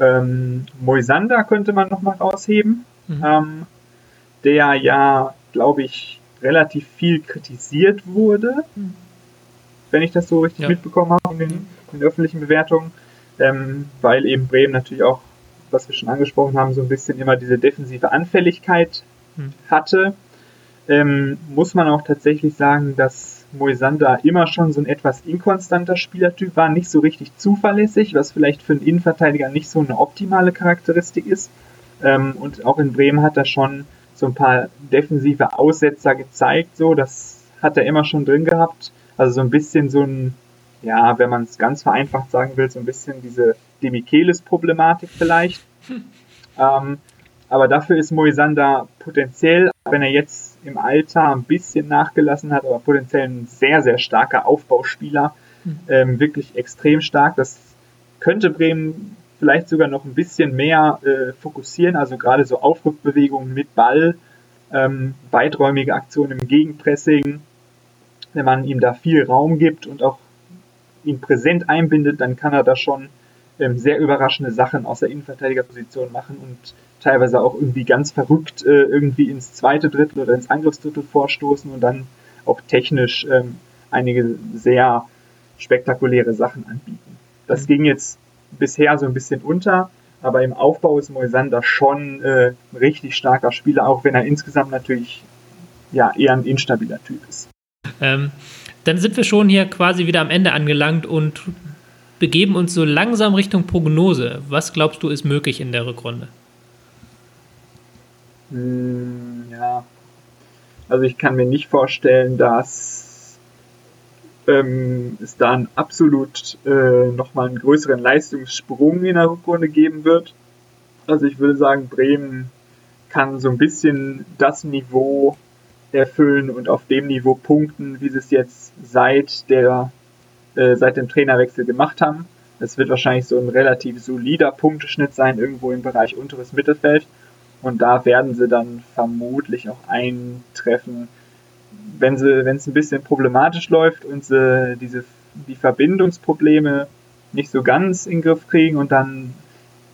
Ähm, Moisander könnte man nochmal rausheben, mhm. ähm, der ja, glaube ich, relativ viel kritisiert wurde, mhm. wenn ich das so richtig ja. mitbekommen habe in den mhm in öffentlichen Bewertungen, ähm, weil eben Bremen natürlich auch, was wir schon angesprochen haben, so ein bisschen immer diese defensive Anfälligkeit hm. hatte. Ähm, muss man auch tatsächlich sagen, dass Moisander immer schon so ein etwas inkonstanter Spielertyp war, nicht so richtig zuverlässig, was vielleicht für einen Innenverteidiger nicht so eine optimale Charakteristik ist. Ähm, und auch in Bremen hat er schon so ein paar defensive Aussetzer gezeigt, so das hat er immer schon drin gehabt. Also so ein bisschen so ein ja, wenn man es ganz vereinfacht sagen will, so ein bisschen diese Demichelis-Problematik vielleicht. Hm. Ähm, aber dafür ist Moisander potenziell, wenn er jetzt im Alter ein bisschen nachgelassen hat, aber potenziell ein sehr, sehr starker Aufbauspieler, hm. ähm, wirklich extrem stark. Das könnte Bremen vielleicht sogar noch ein bisschen mehr äh, fokussieren, also gerade so Aufrückbewegungen mit Ball, ähm, weiträumige Aktionen im Gegenpressing, wenn man ihm da viel Raum gibt und auch ihn präsent einbindet, dann kann er da schon ähm, sehr überraschende Sachen aus der Innenverteidigerposition machen und teilweise auch irgendwie ganz verrückt äh, irgendwie ins zweite Drittel oder ins Angriffsdrittel vorstoßen und dann auch technisch ähm, einige sehr spektakuläre Sachen anbieten. Das mhm. ging jetzt bisher so ein bisschen unter, aber im Aufbau ist Moisander schon äh, ein richtig starker Spieler, auch wenn er insgesamt natürlich ja eher ein instabiler Typ ist. Ähm, dann sind wir schon hier quasi wieder am Ende angelangt und begeben uns so langsam Richtung Prognose. Was glaubst du ist möglich in der Rückrunde? Hm, ja, also ich kann mir nicht vorstellen, dass ähm, es da einen absolut äh, nochmal einen größeren Leistungssprung in der Rückrunde geben wird. Also ich würde sagen, Bremen kann so ein bisschen das Niveau erfüllen und auf dem Niveau punkten, wie sie es jetzt seit der äh, seit dem Trainerwechsel gemacht haben. Es wird wahrscheinlich so ein relativ solider Punkteschnitt sein, irgendwo im Bereich unteres Mittelfeld. Und da werden sie dann vermutlich auch eintreffen, wenn sie, wenn es ein bisschen problematisch läuft und sie diese die Verbindungsprobleme nicht so ganz in den Griff kriegen und dann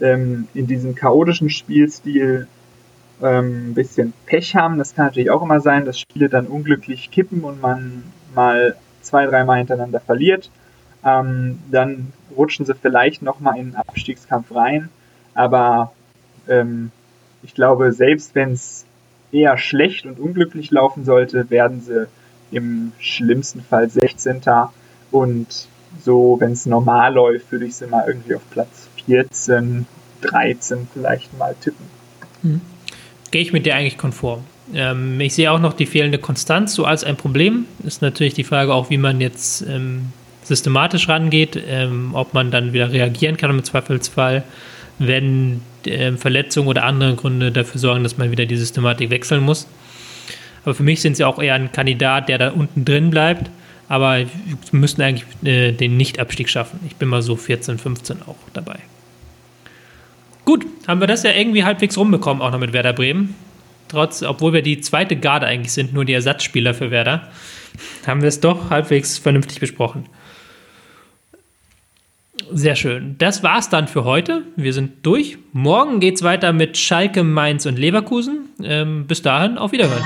ähm, in diesem chaotischen Spielstil ähm, ein bisschen Pech haben. Das kann natürlich auch immer sein, dass Spiele dann unglücklich kippen und man mal zwei, dreimal hintereinander verliert, ähm, dann rutschen sie vielleicht nochmal in den Abstiegskampf rein. Aber ähm, ich glaube, selbst wenn es eher schlecht und unglücklich laufen sollte, werden sie im schlimmsten Fall 16. Und so, wenn es normal läuft, würde ich sie mal irgendwie auf Platz 14, 13 vielleicht mal tippen. Hm. Gehe ich mit dir eigentlich konform. Ähm, ich sehe auch noch die fehlende Konstanz so als ein Problem. Ist natürlich die Frage auch, wie man jetzt ähm, systematisch rangeht, ähm, ob man dann wieder reagieren kann im Zweifelsfall, wenn äh, Verletzungen oder andere Gründe dafür sorgen, dass man wieder die Systematik wechseln muss. Aber für mich sind sie auch eher ein Kandidat, der da unten drin bleibt. Aber müssten eigentlich äh, den Nicht-Abstieg schaffen. Ich bin mal so 14, 15 auch dabei. Gut, haben wir das ja irgendwie halbwegs rumbekommen, auch noch mit Werder Bremen. Trotz, obwohl wir die zweite Garde eigentlich sind, nur die Ersatzspieler für Werder, haben wir es doch halbwegs vernünftig besprochen. Sehr schön. Das war's dann für heute. Wir sind durch. Morgen geht's weiter mit Schalke, Mainz und Leverkusen. Ähm, bis dahin, auf Wiederhören.